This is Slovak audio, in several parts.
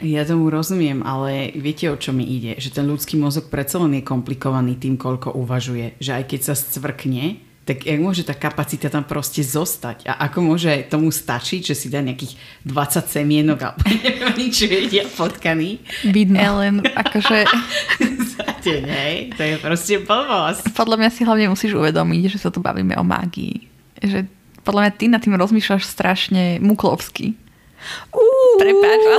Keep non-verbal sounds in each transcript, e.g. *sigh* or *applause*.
Ja tomu rozumiem, ale viete, o čo mi ide? Že ten ľudský mozog predsa len je komplikovaný tým, koľko uvažuje. Že aj keď sa scvrkne, tak jak môže tá kapacita tam proste zostať? A ako môže tomu stačiť, že si dá nejakých 20 semienok alebo *laughs* neviem, čo jedia potkaný? Vidno. Ellen, akože... *laughs* Zate, hej? To je proste blbosť. Podľa mňa si hlavne musíš uvedomiť, že sa tu bavíme o mágii. Že podľa mňa ty nad tým rozmýšľaš strašne muklovsky. Prepáč. *laughs*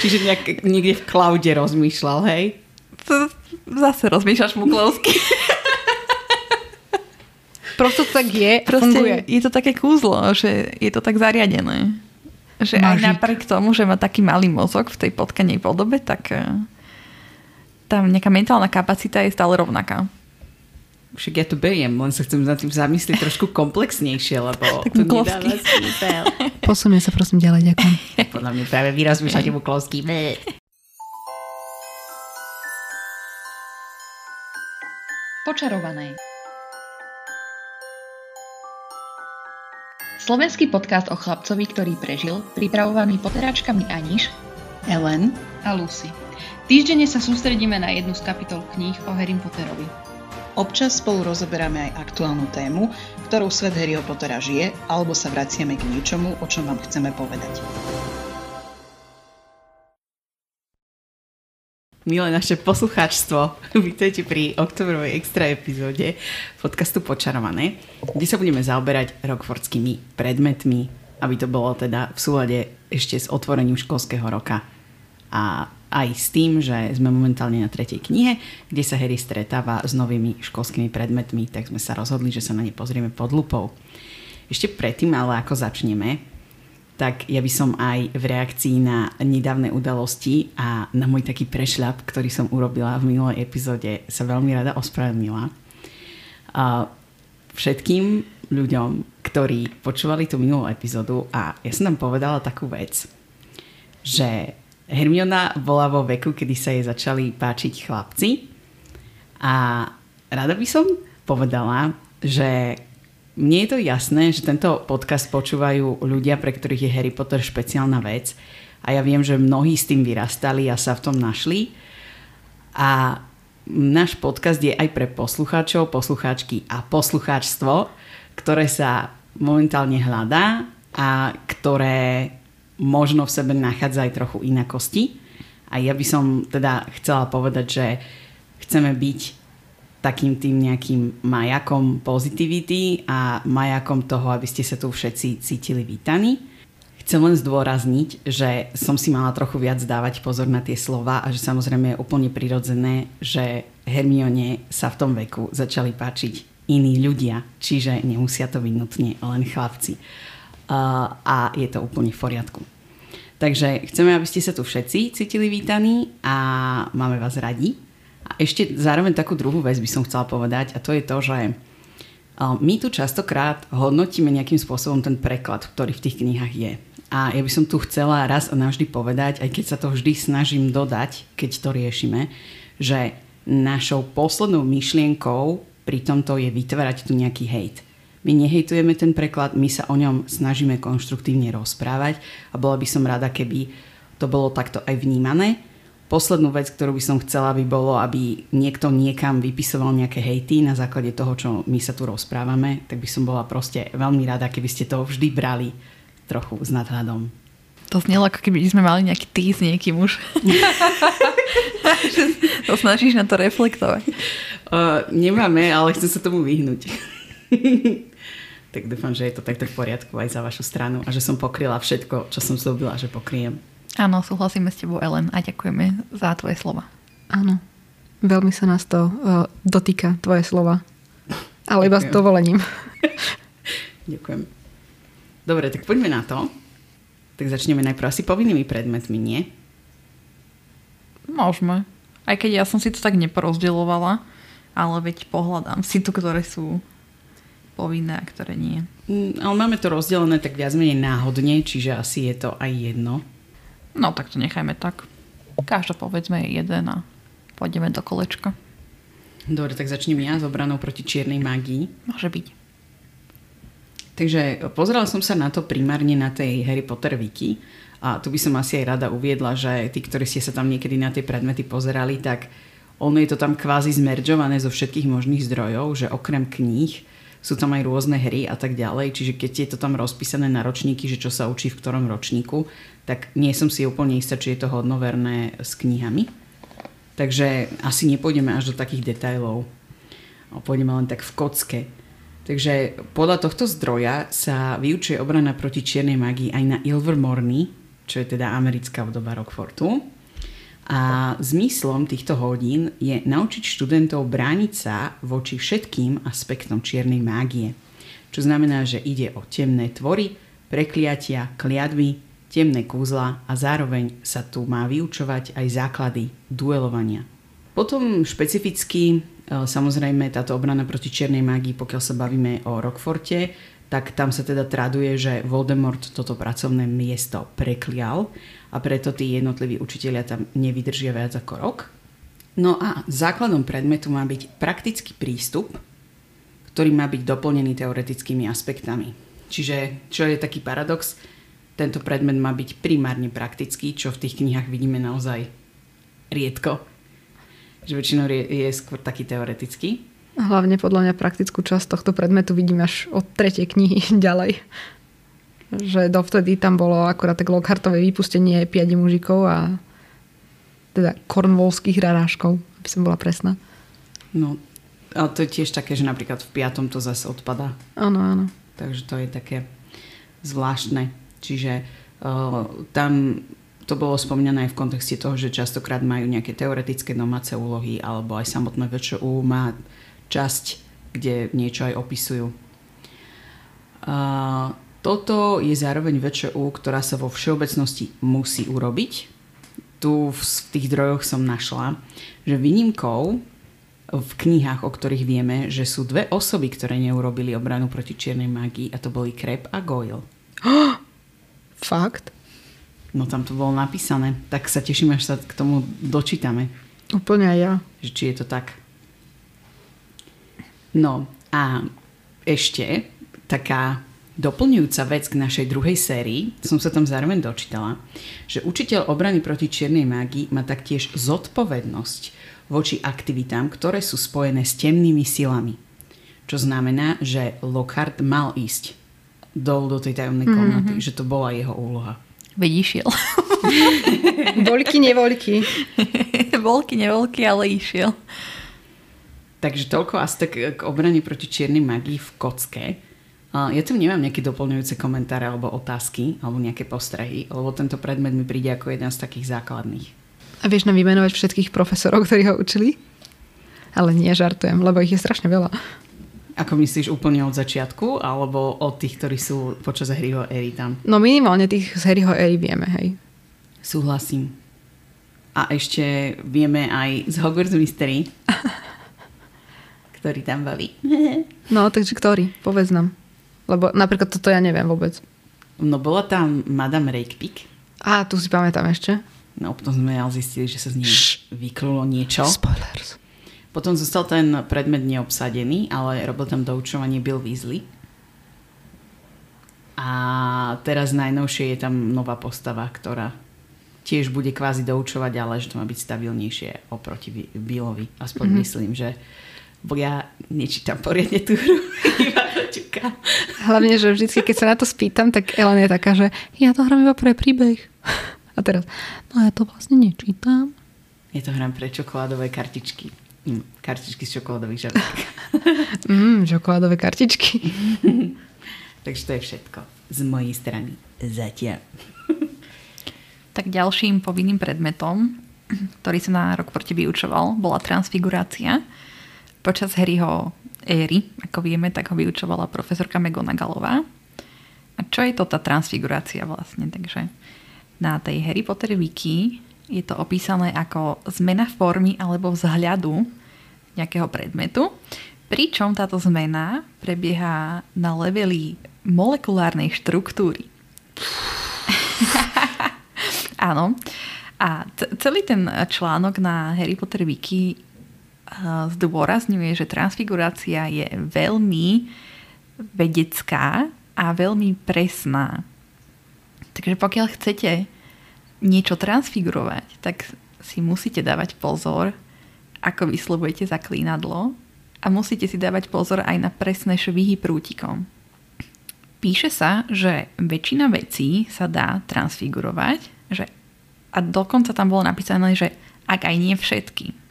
Čiže nejak, niekde v klaude rozmýšľal, hej? Zase rozmýšľaš muklovsky. *laughs* Prosto to tak je, Proste funguje. je to také kúzlo, že je to tak zariadené. Že aj Mažik. napriek tomu, že má taký malý mozog v tej potkanej podobe, tak eh, tam nejaká mentálna kapacita je stále rovnaká. Však ja to beriem, len sa chcem nad tým zamyslieť trošku komplexnejšie, lebo *laughs* Tak to nedáva zmysel. *laughs* Posunie sa prosím ďalej, ďakujem. *laughs* Podľa mňa práve vy rozmýšľate muklovský. Počarované. Slovenský podcast o chlapcovi, ktorý prežil, pripravovaný poteráčkami Aniš Ellen, a Lucy. Týždenne sa sústredíme na jednu z kapitol kníh o Harry Potterovi. Občas spolu rozoberáme aj aktuálnu tému, ktorou svet Harryho Pottera žije, alebo sa vraciame k niečomu, o čom vám chceme povedať. Milé naše poslucháčstvo, *laughs* vítajte pri oktobrovej extra epizóde podcastu Počarované, kde sa budeme zaoberať rockfordskými predmetmi, aby to bolo teda v súlade ešte s otvorením školského roka a aj s tým, že sme momentálne na tretej knihe, kde sa Harry stretáva s novými školskými predmetmi, tak sme sa rozhodli, že sa na ne pozrieme pod lupou. Ešte predtým, ale ako začneme, tak ja by som aj v reakcii na nedávne udalosti a na môj taký prešľap, ktorý som urobila v minulej epizóde, sa veľmi rada ospravedlnila. Všetkým ľuďom, ktorí počúvali tú minulú epizódu a ja som tam povedala takú vec, že Hermiona bola vo veku, kedy sa jej začali páčiť chlapci. A rada by som povedala, že mne je to jasné, že tento podcast počúvajú ľudia, pre ktorých je Harry Potter špeciálna vec. A ja viem, že mnohí s tým vyrastali a sa v tom našli. A náš podcast je aj pre poslucháčov, poslucháčky a poslucháčstvo, ktoré sa momentálne hľadá a ktoré možno v sebe nachádza aj trochu inakosti. A ja by som teda chcela povedať, že chceme byť takým tým nejakým majakom pozitivity a majakom toho, aby ste sa tu všetci cítili vítaní. Chcem len zdôrazniť, že som si mala trochu viac dávať pozor na tie slova a že samozrejme je úplne prirodzené, že Hermione sa v tom veku začali páčiť iní ľudia, čiže nemusia to byť nutne len chlapci. A je to úplne v poriadku. Takže chceme, aby ste sa tu všetci cítili vítaní a máme vás radi. A ešte zároveň takú druhú vec by som chcela povedať a to je to, že my tu častokrát hodnotíme nejakým spôsobom ten preklad, ktorý v tých knihách je. A ja by som tu chcela raz a navždy povedať, aj keď sa to vždy snažím dodať, keď to riešime, že našou poslednou myšlienkou pri tomto je vytvárať tu nejaký hejt. My nehejtujeme ten preklad, my sa o ňom snažíme konštruktívne rozprávať a bola by som rada, keby to bolo takto aj vnímané. Poslednú vec, ktorú by som chcela, by bolo, aby niekto niekam vypisoval nejaké hejty na základe toho, čo my sa tu rozprávame, tak by som bola proste veľmi rada, keby ste to vždy brali trochu s nadhľadom. To znelo, ako keby sme mali nejaký tý s niekým už. to snažíš na to reflektovať. Uh, nemáme, ale chcem sa tomu vyhnúť. *laughs* tak dúfam, že je to takto v poriadku aj za vašu stranu a že som pokryla všetko, čo som slúbila, že pokriem. Áno, súhlasíme s tebou, Ellen, a ďakujeme za tvoje slova. Áno. Veľmi sa nás to uh, dotýka, tvoje slova. Ale iba s dovolením. *laughs* Ďakujem. Dobre, tak poďme na to. Tak začneme najprv asi povinnými predmetmi, nie? Môžeme. Aj keď ja som si to tak neporozdeľovala, ale veď pohľadám si tu, ktoré sú povinné a ktoré nie. Mm, Ale máme to rozdelené tak viac menej náhodne, čiže asi je to aj jedno. No tak to nechajme tak. Každá povedzme je jeden a pôjdeme do kolečka. Dobre, tak začnem ja s obranou proti čiernej mágii. Môže byť. Takže pozerala som sa na to primárne na tej Harry Potter wiki A tu by som asi aj rada uviedla, že tí, ktorí ste sa tam niekedy na tie predmety pozerali, tak ono je to tam kvázi zmeržované zo všetkých možných zdrojov, že okrem kníh sú tam aj rôzne hry a tak ďalej, čiže keď je to tam rozpísané na ročníky, že čo sa učí v ktorom ročníku, tak nie som si úplne istá, či je to hodnoverné s knihami. Takže asi nepôjdeme až do takých detajlov. Pôjdeme len tak v kocke. Takže podľa tohto zdroja sa vyučuje obrana proti čiernej magii aj na Ilvermorny, čo je teda americká obdoba Rockfortu. A zmyslom týchto hodín je naučiť študentov brániť sa voči všetkým aspektom čiernej mágie. Čo znamená, že ide o temné tvory, prekliatia, kliadby, temné kúzla a zároveň sa tu má vyučovať aj základy duelovania. Potom špecificky, e, samozrejme, táto obrana proti čiernej mágii, pokiaľ sa bavíme o Rockforte, tak tam sa teda traduje, že Voldemort toto pracovné miesto preklial a preto tí jednotliví učitelia tam nevydržia viac ako rok. No a základom predmetu má byť praktický prístup, ktorý má byť doplnený teoretickými aspektami. Čiže, čo je taký paradox, tento predmet má byť primárne praktický, čo v tých knihách vidíme naozaj riedko. Že väčšinou je, je skôr taký teoretický. Hlavne podľa mňa praktickú časť tohto predmetu vidím až od tretej knihy *laughs* ďalej. Že dovtedy tam bolo akurát tak Lockhartové vypustenie piadi mužikov a teda kornvolských raráškov, aby som bola presná. No, a to je tiež také, že napríklad v piatom to zase odpada. Áno, áno. Takže to je také zvláštne. Čiže uh, tam to bolo spomínané aj v kontexte toho, že častokrát majú nejaké teoretické domáce úlohy alebo aj samotné VČU má časť, kde niečo aj opisujú. Uh, toto je zároveň VČU, ktorá sa vo všeobecnosti musí urobiť. Tu v, tých drojoch som našla, že výnimkou v knihách, o ktorých vieme, že sú dve osoby, ktoré neurobili obranu proti čiernej magii a to boli Krep a Goyle. *gasps* Fakt? No tam to bolo napísané. Tak sa teším, až sa k tomu dočítame. Úplne aj ja. Že či je to tak. No a ešte taká doplňujúca vec k našej druhej sérii, som sa tam zároveň dočítala, že učiteľ obrany proti čiernej mágii má taktiež zodpovednosť voči aktivitám, ktoré sú spojené s temnými silami. Čo znamená, že Lockhart mal ísť dol do tej tajomnej komnaty, mm-hmm. že to bola jeho úloha. Veď išiel. Voľky, nevoľky. *laughs* Voľky, nevoľky, ale išiel. Takže toľko asi tak k obrane proti čiernej magii v kocke. Ja tu nemám nejaké doplňujúce komentáre alebo otázky alebo nejaké postrehy, lebo tento predmet mi príde ako jeden z takých základných. A vieš nám vymenovať všetkých profesorov, ktorí ho učili? Ale nie, žartujem, lebo ich je strašne veľa. Ako myslíš úplne od začiatku, alebo od tých, ktorí sú počas Harryho éry tam? No minimálne tých z Harryho éry vieme, hej. Súhlasím. A ešte vieme aj z Hogwarts Mystery, *laughs* ktorý tam baví. *laughs* No, takže ktorý? Povedz nám. Lebo napríklad toto ja neviem vôbec. No bola tam Madame Rakepick. A, tu si pamätám ešte. No potom sme ale zistili, že sa z nej vyklulo niečo. Spoilers. Potom zostal ten predmet neobsadený, ale robil tam doučovanie Bill Weasley. A teraz najnovšie je tam nová postava, ktorá tiež bude kvázi doučovať, ale že to má byť stabilnejšie oproti Billovi. Aspoň mm-hmm. myslím, že bo ja nečítam poriadne tú hru, *laughs* iba. Hlavne, že vždy, keď sa na to spýtam, tak Ellen je taká, že ja to hrám iba pre príbeh. *laughs* A teraz, no ja to vlastne nečítam. Ja to hrám pre čokoládové kartičky. Mm, kartičky z čokoládových žabiek. *laughs* mm, čokoládové kartičky. Takže to je všetko z mojej strany. Zatiaľ. tak ďalším povinným predmetom, ktorý sa na rok proti vyučoval, bola transfigurácia Počas Harryho éry, ako vieme, tak ho vyučovala profesorka McGonagallová. A čo je to tá transfigurácia vlastne? Takže na tej Harry Potter wiki je to opísané ako zmena formy alebo vzhľadu nejakého predmetu, pričom táto zmena prebieha na leveli molekulárnej štruktúry. *laughs* Áno. A celý ten článok na Harry Potter Wiki zdôrazňuje, že transfigurácia je veľmi vedecká a veľmi presná. Takže pokiaľ chcete niečo transfigurovať, tak si musíte dávať pozor, ako vyslovujete zaklínadlo a musíte si dávať pozor aj na presné švihy prútikom. Píše sa, že väčšina vecí sa dá transfigurovať že, a dokonca tam bolo napísané, že ak aj nie všetky.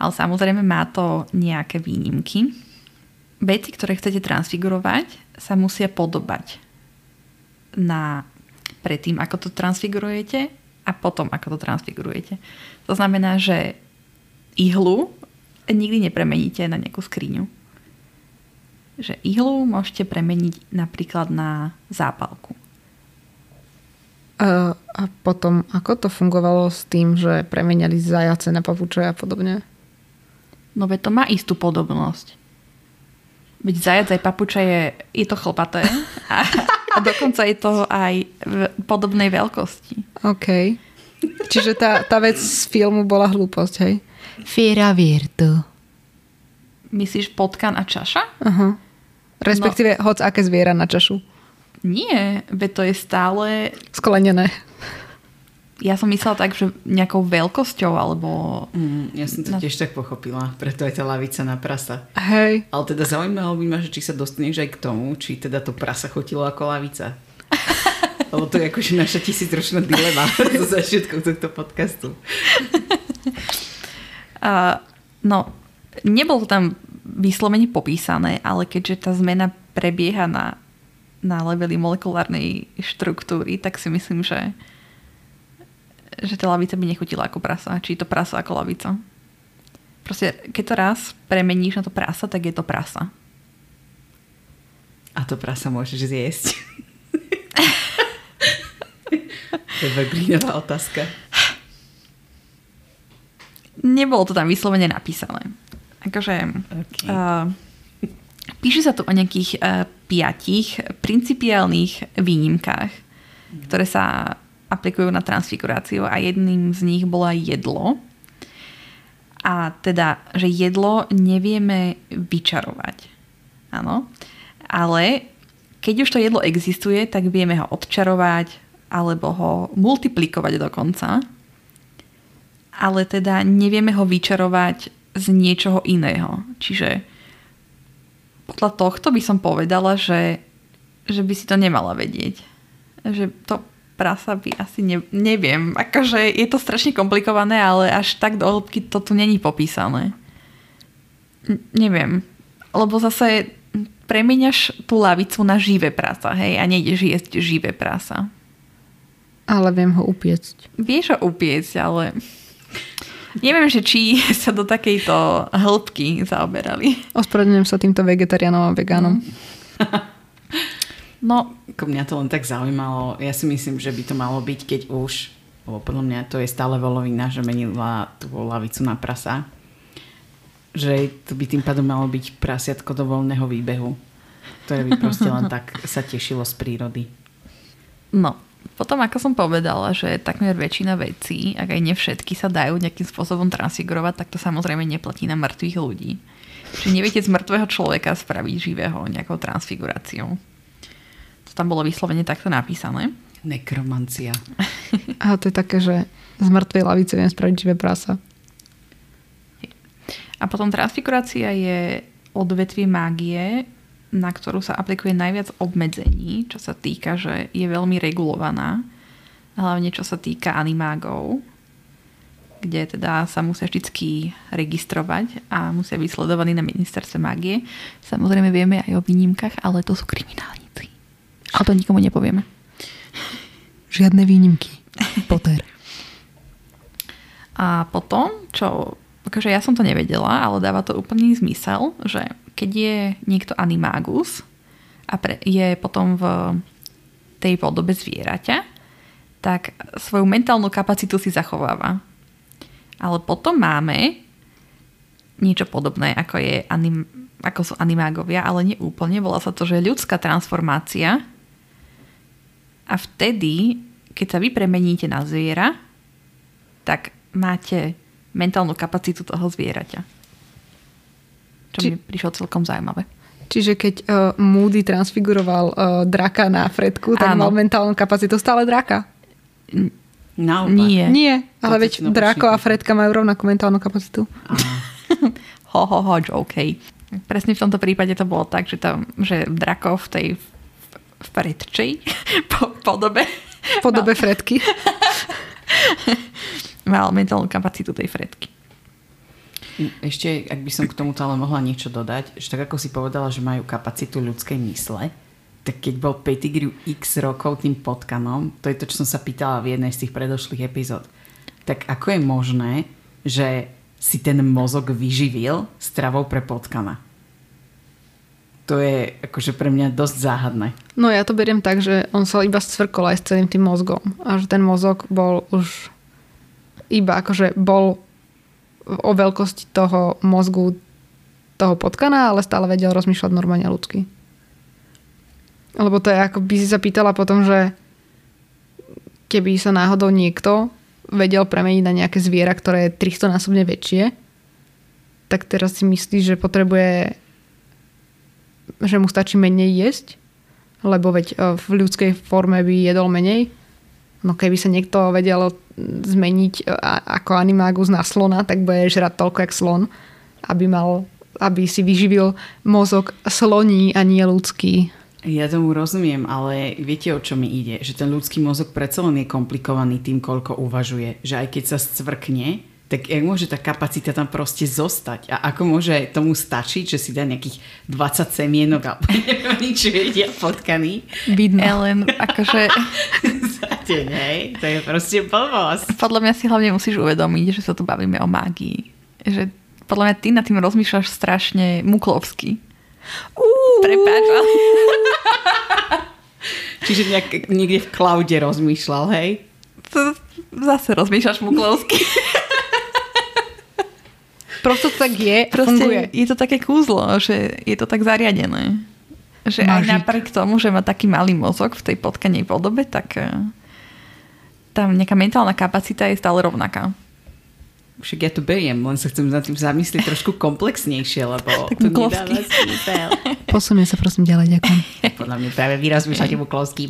Ale samozrejme má to nejaké výnimky. Veci, ktoré chcete transfigurovať, sa musia podobať na predtým, ako to transfigurujete a potom, ako to transfigurujete. To znamená, že ihlu nikdy nepremeníte na nejakú skriňu. Že ihlu môžete premeniť napríklad na zápalku. A, potom, ako to fungovalo s tým, že premeniali zajace na pavuče a podobne? No veď to má istú podobnosť. Veď zajac aj papuča je, je to chlpaté a, a dokonca je to aj v podobnej veľkosti. OK. Čiže tá, tá vec z filmu bola hlúposť, hej? Fiera virtu. Myslíš potkan a čaša? Aha. Respektíve no. hoc aké zviera na čašu. Nie, veď to je stále... Sklenené. Ja som myslela tak, že nejakou veľkosťou, alebo... Mm, ja som to na... tiež tak pochopila, preto aj tá lavica na prasa. Hej. Ale teda zaujímalo by ma, že či sa dostaneš aj k tomu, či teda to prasa chotilo ako lavica. *laughs* Lebo to je akože naša tisícročná dilema *laughs* zo začiatku tohto podcastu. *laughs* Uh, no, nebolo to tam vyslovene popísané, ale keďže tá zmena prebieha na, na leveli molekulárnej štruktúry, tak si myslím, že že tá lavica by nechutila ako prasa. Či to prasa ako lavica. Proste, keď to raz premeníš na to prasa, tak je to prasa. A to prasa môžeš zjesť. veľmi otázka. Nebolo to tam vyslovene napísané. Akože... Okay. Uh, píše sa tu o nejakých uh, piatich principiálnych výnimkách, ktoré sa aplikujú na transfiguráciu a jedným z nich bolo aj jedlo. A teda, že jedlo nevieme vyčarovať. Áno. Ale keď už to jedlo existuje, tak vieme ho odčarovať alebo ho multiplikovať dokonca. Ale teda nevieme ho vyčarovať z niečoho iného. Čiže podľa tohto by som povedala, že, že by si to nemala vedieť. Že to prasa by asi ne, neviem. Akože je to strašne komplikované, ale až tak do hĺbky to tu není popísané. N- neviem. Lebo zase premeniaš tú lavicu na živé prasa, hej, a nejdeš jesť živé prasa. Ale viem ho upiecť. Vieš ho upiecť, ale neviem, že či *laughs* sa do takejto hĺbky zaoberali. Ospravedlňujem sa týmto vegetariánom a vegánom. No, ako mňa to len tak zaujímalo. Ja si myslím, že by to malo byť, keď už, lebo podľa mňa to je stále volovina, že menila tú lavicu na prasa. Že to by tým pádom malo byť prasiatko do voľného výbehu, ktoré by proste len tak sa tešilo z prírody. No, potom ako som povedala, že takmer väčšina vecí, ak aj nevšetky sa dajú nejakým spôsobom transfigurovať, tak to samozrejme neplatí na mŕtvych ľudí. Čiže neviete z mŕtvého človeka spraviť živého nejakou transfiguráciou. To tam bolo vyslovene takto napísané. Nekromancia. *laughs* A to je také, že z mŕtvej lavice viem spraviť živé prasa. A potom transfigurácia je odvetvie mágie, na ktorú sa aplikuje najviac obmedzení, čo sa týka, že je veľmi regulovaná. Hlavne čo sa týka animágov, kde teda sa musia vždy registrovať a musia byť sledovaní na ministerstve mágie. Samozrejme vieme aj o výnimkách, ale to sú kriminálnici. A to nikomu nepovieme. Žiadne výnimky. Potter. A potom, čo, akože ja som to nevedela, ale dáva to úplný zmysel, že keď je niekto animagus a pre, je potom v tej podobe zvieraťa, tak svoju mentálnu kapacitu si zachováva. Ale potom máme niečo podobné, ako, je anim, ako sú animágovia, ale nie úplne. Volá sa to, že ľudská transformácia, a vtedy, keď sa vy premeníte na zviera, tak máte mentálnu kapacitu toho zvieraťa. Čo Či... mi prišlo celkom zaujímavé. Čiže keď uh, Moody transfiguroval uh, draka na Fredku, tak Áno. mal mentálnu kapacitu stále draka. Naopak. Nie. Nie, ale veď Drako a. Fredka majú rovnakú mentálnu kapacitu. *laughs* Ho, ho, ho, OK. Presne v tomto prípade to bolo tak, že, tam, že Drako v tej v- predčej *laughs* po, podobe V podobe *laughs* Fredky. mal mentálnu kapacitu tej Fredky. Ešte, ak by som k tomuto ale mohla niečo dodať, že tak ako si povedala, že majú kapacitu ľudskej mysle, tak keď bol Pettigrew x rokov tým potkanom, to je to, čo som sa pýtala v jednej z tých predošlých epizód, tak ako je možné, že si ten mozog vyživil stravou pre potkana? To je akože pre mňa dosť záhadné. No ja to beriem tak, že on sa iba scvrkol aj s celým tým mozgom. A že ten mozog bol už iba akože bol o veľkosti toho mozgu toho potkana, ale stále vedel rozmýšľať normálne ľudsky. Lebo to je ako by si sa pýtala potom, že keby sa náhodou niekto vedel premeniť na nejaké zviera, ktoré je 300 násobne väčšie, tak teraz si myslíš, že potrebuje že mu stačí menej jesť, lebo veď e, v ľudskej forme by jedol menej. No keby sa niekto vedel zmeniť e, ako animágus na slona, tak bude žrať toľko jak slon, aby mal aby si vyživil mozog sloní a nie ľudský. Ja tomu rozumiem, ale viete, o čo mi ide? Že ten ľudský mozog predsa len je komplikovaný tým, koľko uvažuje. Že aj keď sa scvrkne, tak jak môže tá kapacita tam proste zostať? A ako môže tomu stačiť, že si dá nejakých 20 semienok a *laughs* neviem, čo jedia potkaní? Vidno. Ellen, akože *laughs* za deň, hej? To je proste blbosť. podľa mňa si hlavne musíš uvedomiť, že sa tu bavíme o mágii. Že podľa mňa ty nad tým rozmýšľaš strašne muklovsky. Prepáč, ale *laughs* Čiže nejak, niekde v klaude rozmýšľal, hej? to zase rozmýšľaš muklovsky. Prosto to tak je, Proste funguje. je to také kúzlo, že je to tak zariadené. Že aj Mažik. napriek tomu, že má taký malý mozog v tej potkanej podobe, tak eh, tam nejaká mentálna kapacita je stále rovnaká. Však ja to beriem, len sa chcem nad tým zamyslieť trošku komplexnejšie, lebo *laughs* Tak to nedáva zmysel. Posunie sa prosím ďalej, ďakujem. *laughs* Podľa mňa práve vy rozmýšľate muklovský.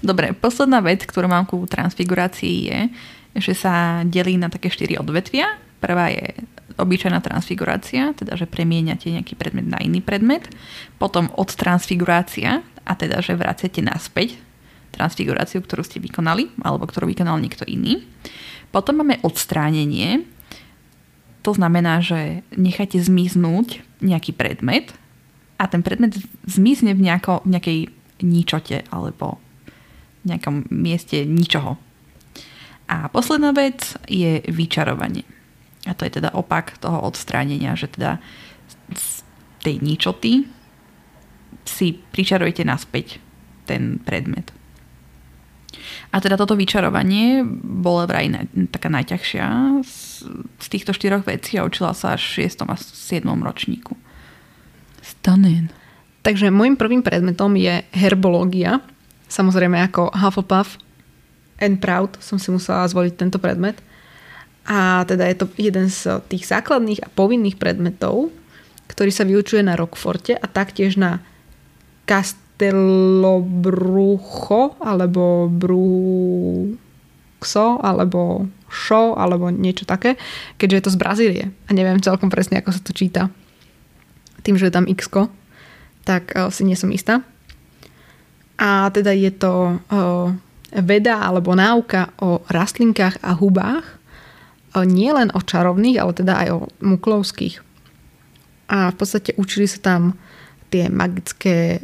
Dobre, posledná vec, ktorú mám ku transfigurácii je, že sa delí na také štyri odvetvia. Prvá je obyčajná transfigurácia, teda že premieňate nejaký predmet na iný predmet. Potom odtransfigurácia, a teda že vracete naspäť transfiguráciu, ktorú ste vykonali, alebo ktorú vykonal niekto iný. Potom máme odstránenie, to znamená, že necháte zmiznúť nejaký predmet a ten predmet zmizne v, nejako, v nejakej ničote alebo v nejakom mieste ničoho. A posledná vec je vyčarovanie. A to je teda opak toho odstránenia, že teda z tej ničoty si pričarujete naspäť ten predmet. A teda toto vyčarovanie bolo vraj na, taká najťažšia z, z týchto štyroch vecí a učila sa až v 6. a 7. ročníku. Stunning. Takže môjim prvým predmetom je herbológia. Samozrejme ako Hufflepuff and Proud som si musela zvoliť tento predmet. A teda je to jeden z tých základných a povinných predmetov, ktorý sa vyučuje na Rockforte a taktiež na Castelobrucho alebo Bruxo alebo Show alebo niečo také, keďže je to z Brazílie a neviem celkom presne, ako sa to číta. Tým, že je tam x tak uh, si nie som istá. A teda je to uh, veda alebo náuka o rastlinkách a hubách, nie len o čarovných, ale teda aj o muklovských. A v podstate učili sa tam tie magické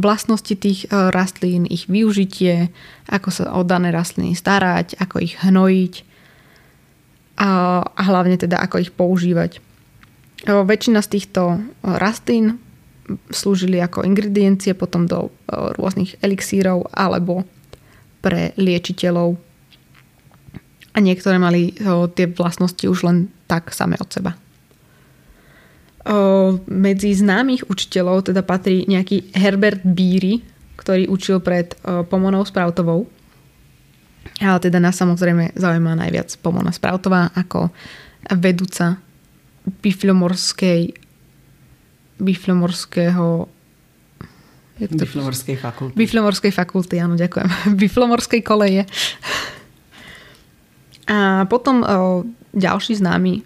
vlastnosti tých rastlín, ich využitie, ako sa o dané rastliny starať, ako ich hnojiť a, hlavne teda ako ich používať. Väčšina z týchto rastlín slúžili ako ingrediencie potom do rôznych elixírov alebo pre liečiteľov. A niektoré mali uh, tie vlastnosti už len tak same od seba. O, medzi známych učiteľov teda patrí nejaký Herbert Beery, ktorý učil pred o, Pomonou Sproutovou. Ale teda nás samozrejme zaujíma najviac Pomona Sproutová ako vedúca bifilomorskej biflomorského Biflomorskej fakulty. Biflomorskej fakulty, áno, ďakujem. *laughs* Biflomorskej koleje. A potom ďalší známy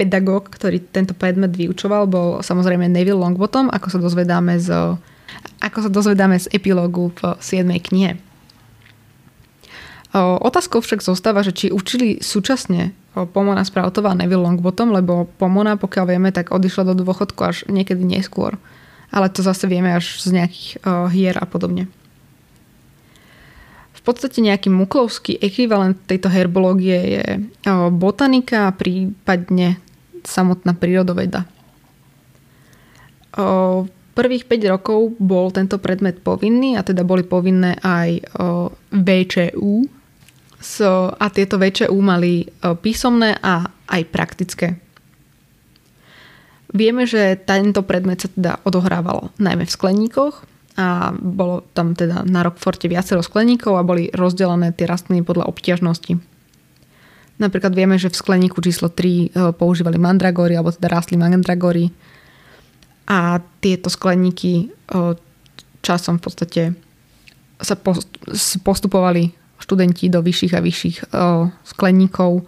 pedagóg, ktorý tento predmet vyučoval, bol samozrejme Neville Longbottom, ako sa dozvedáme z, ako sa dozvedáme z epilógu v 7. knihe. O, otázkou však zostáva, že či učili súčasne Pomona Sproutová a Neville Longbottom, lebo Pomona, pokiaľ vieme, tak odišla do dôchodku až niekedy neskôr. Ale to zase vieme až z nejakých hier a podobne. V podstate nejaký muklovský ekvivalent tejto herbológie je botanika a prípadne samotná prírodoveda. Prvých 5 rokov bol tento predmet povinný a teda boli povinné aj VČU, so, a tieto VČU mali písomné a aj praktické. Vieme, že tento predmet sa teda odohrával najmä v skleníkoch a bolo tam teda na Rockforte viacero skleníkov a boli rozdelené tie rastliny podľa obťažnosti. Napríklad vieme, že v skleníku číslo 3 e, používali mandragory, alebo teda rastli mandragory a tieto skleníky e, časom v podstate sa postupovali študenti do vyšších a vyšších e, skleníkov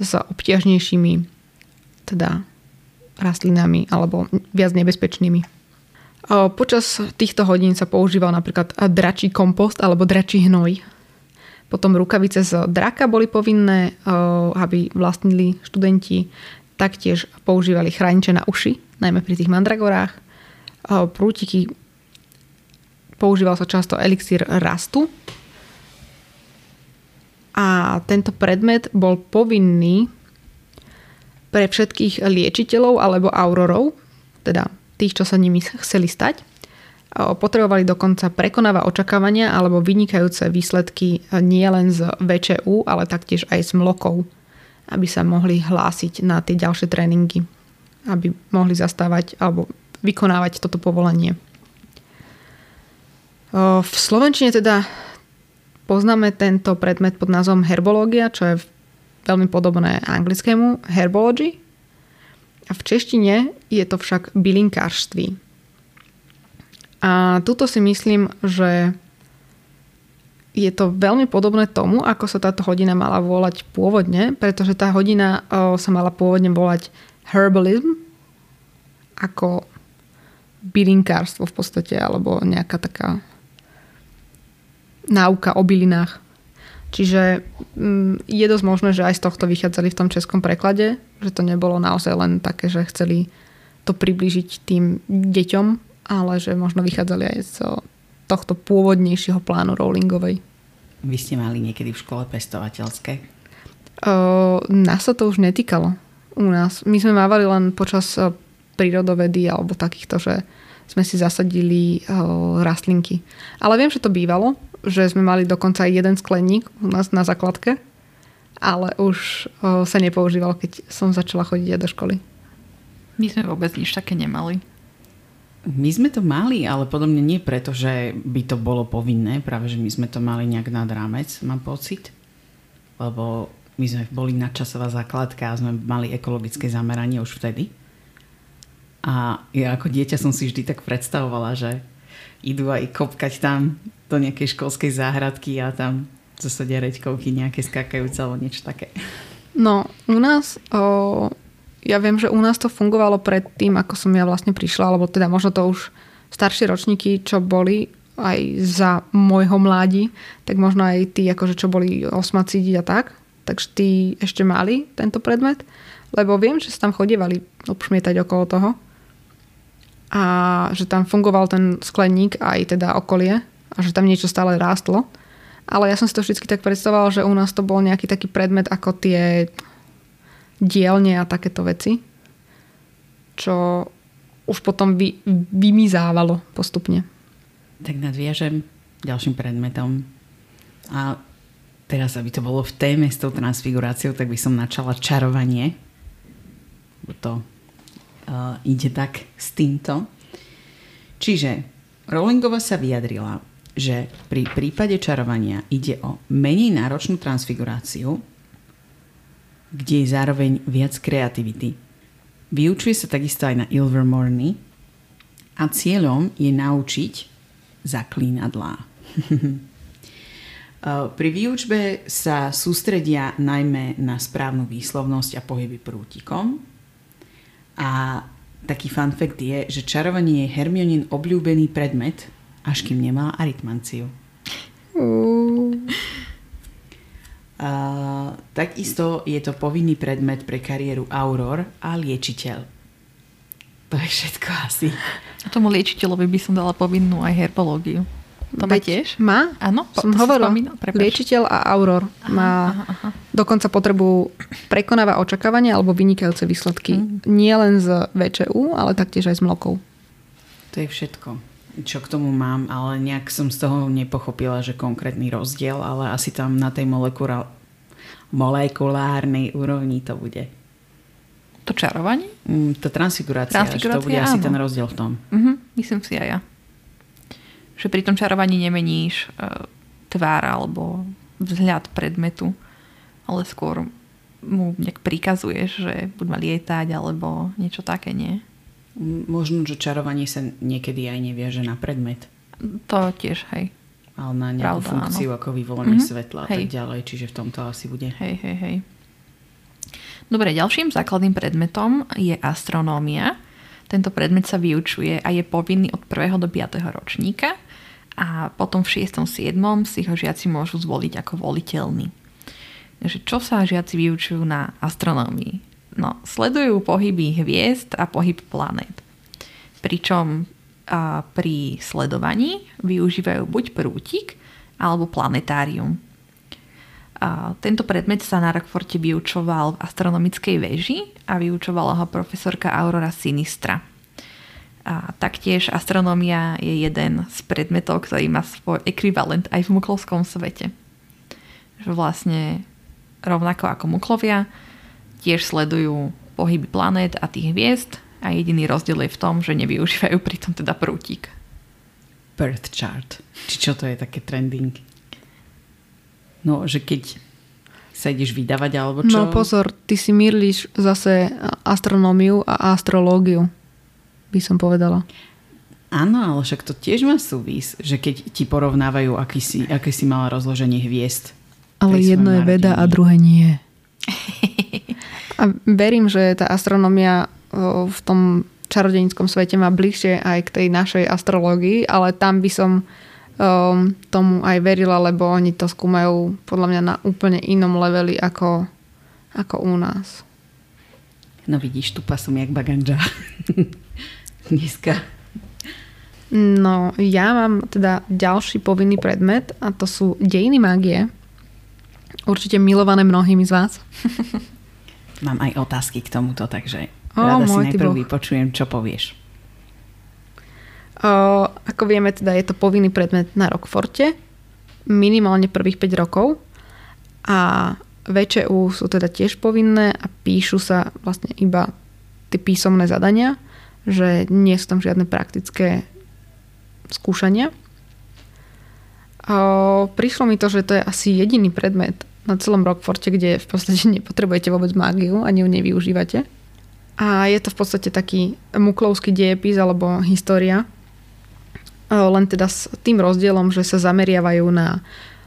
s obťažnejšími teda rastlinami alebo viac nebezpečnými. Počas týchto hodín sa používal napríklad dračí kompost alebo dračí hnoj. Potom rukavice z draka boli povinné, o, aby vlastnili študenti. Taktiež používali chrániče na uši, najmä pri tých mandragorách. Prútiky používal sa často elixír rastu. A tento predmet bol povinný pre všetkých liečiteľov alebo aurorov, teda tých, čo sa nimi chceli stať. Potrebovali dokonca prekonávať očakávania alebo vynikajúce výsledky nielen z VČU, ale taktiež aj z mlokov, aby sa mohli hlásiť na tie ďalšie tréningy, aby mohli zastávať alebo vykonávať toto povolenie. V Slovenčine teda poznáme tento predmet pod názvom herbológia, čo je veľmi podobné anglickému herbology. A v češtine je to však bylinkárství. A tuto si myslím, že je to veľmi podobné tomu, ako sa táto hodina mala volať pôvodne, pretože tá hodina sa mala pôvodne volať herbalism, ako bylinkárstvo v podstate, alebo nejaká taká náuka o bylinách. Čiže mm, je dosť možné, že aj z tohto vychádzali v tom českom preklade, že to nebolo naozaj len také, že chceli to priblížiť tým deťom, ale že možno vychádzali aj z tohto pôvodnejšieho plánu Rowlingovej. Vy ste mali niekedy v škole pestovateľské? O, nás sa to už netýkalo u nás. My sme mávali len počas o, prírodovedy alebo takýchto, že sme si zasadili o, rastlinky. Ale viem, že to bývalo, že sme mali dokonca aj jeden skleník u nás na základke, ale už o, sa nepoužíval, keď som začala chodiť aj do školy. My sme vôbec nič také nemali. My sme to mali, ale podľa mňa nie preto, že by to bolo povinné, práve že my sme to mali nejak nad rámec, mám pocit. Lebo my sme boli nadčasová základka a sme mali ekologické zameranie už vtedy. A ja ako dieťa som si vždy tak predstavovala, že idú aj kopkať tam do nejakej školskej záhradky a tam zásade reďkovky nejaké skakajúce alebo niečo také. No, u nás, o, ja viem, že u nás to fungovalo pred tým, ako som ja vlastne prišla, alebo teda možno to už staršie ročníky, čo boli aj za môjho mládi, tak možno aj tí, akože čo boli osmacídiť a tak, takže tí ešte mali tento predmet, lebo viem, že sa tam chodievali obšmietať okolo toho a že tam fungoval ten skleník aj teda okolie a že tam niečo stále rástlo. Ale ja som si to vždy tak predstavovala, že u nás to bol nejaký taký predmet ako tie dielne a takéto veci, čo už potom vy, vymizávalo postupne. Tak nadviažem ďalším predmetom. A teraz, aby to bolo v téme s tou transfiguráciou, tak by som načala čarovanie. To uh, ide tak s týmto. Čiže Rowlingova sa vyjadrila, že pri prípade čarovania ide o menej náročnú transfiguráciu, kde je zároveň viac kreativity. Vyučuje sa takisto aj na Ilvermorny a cieľom je naučiť zaklínadlá. *laughs* Pri výučbe sa sústredia najmä na správnu výslovnosť a pohyby prútikom. A taký fun fact je, že čarovanie je Hermionin obľúbený predmet, až kým nemá aritmanciu. Uh. Takisto je to povinný predmet pre kariéru Auror a liečiteľ. To je všetko asi. A tomu liečiteľovi by som dala povinnú aj herpológiu. To má tiež? Má. Áno, som hovorila. Liečiteľ a auror aha, má aha, aha. dokonca potrebu prekonáva očakávania alebo vynikajúce výsledky. Mm. Nie len z VČU, ale taktiež aj z mlokov. To je všetko, čo k tomu mám, ale nejak som z toho nepochopila, že konkrétny rozdiel, ale asi tam na tej molekula, molekulárnej úrovni to bude. To čarovanie? Mm, to transfigurácia, transfigurácia to bude áno. asi ten rozdiel v tom. Mm-hmm, myslím si aj ja že pri tom čarovaní nemeníš uh, tvár alebo vzhľad predmetu, ale skôr mu nejak prikazuješ, že buď ma lietať alebo niečo také, nie? Možno, že čarovanie sa niekedy aj neviaže na predmet. To tiež, hej. Ale na nejakú Pravda, funkciu áno. ako vyvolenie mm-hmm. svetla a tak ďalej, čiže v tomto asi bude. Hej, hej, hej. Dobre, ďalším základným predmetom je astronómia. Tento predmet sa vyučuje a je povinný od 1. do 5. ročníka a potom v 6. 7. si ho žiaci môžu zvoliť ako voliteľný. Takže čo sa žiaci vyučujú na astronómii? No, sledujú pohyby hviezd a pohyb planét. Pričom a pri sledovaní využívajú buď prútik alebo planetárium. A tento predmet sa na Rockforte vyučoval v astronomickej veži a vyučovala ho profesorka Aurora Sinistra. A taktiež astronómia je jeden z predmetov, ktorý má svoj ekvivalent aj v muklovskom svete. Že vlastne rovnako ako muklovia tiež sledujú pohyby planét a tých hviezd a jediný rozdiel je v tom, že nevyužívajú pritom teda prútik. Birth chart. Či čo to je také trending? No, že keď sa ideš vydávať alebo čo? No pozor, ty si mýliš zase astronómiu a astrológiu by som povedala. Áno, ale však to tiež má súvis, že keď ti porovnávajú, aký si, aké si mala rozloženie hviezd. Ale jedno je veda a druhé nie. *laughs* A verím, že tá astronomia v tom čarodenickom svete má bližšie aj k tej našej astrológii, ale tam by som um, tomu aj verila, lebo oni to skúmajú podľa mňa na úplne inom leveli ako, ako u nás. No vidíš, tu pasom jak baganža. *laughs* dneska? No, ja mám teda ďalší povinný predmet a to sú dejiny mágie. Určite milované mnohými z vás. Mám aj otázky k tomuto, takže o, rada si najprv vypočujem, čo povieš. O, ako vieme, teda je to povinný predmet na Rockforte. Minimálne prvých 5 rokov. A VČU sú teda tiež povinné a píšu sa vlastne iba tie písomné zadania že nie sú tam žiadne praktické skúšania. A prišlo mi to, že to je asi jediný predmet na celom Rockforte, kde v podstate *laughs* nepotrebujete vôbec mágiu, ani ju nevyužívate. A je to v podstate taký muklovský diepis alebo história, len teda s tým rozdielom, že sa zameriavajú na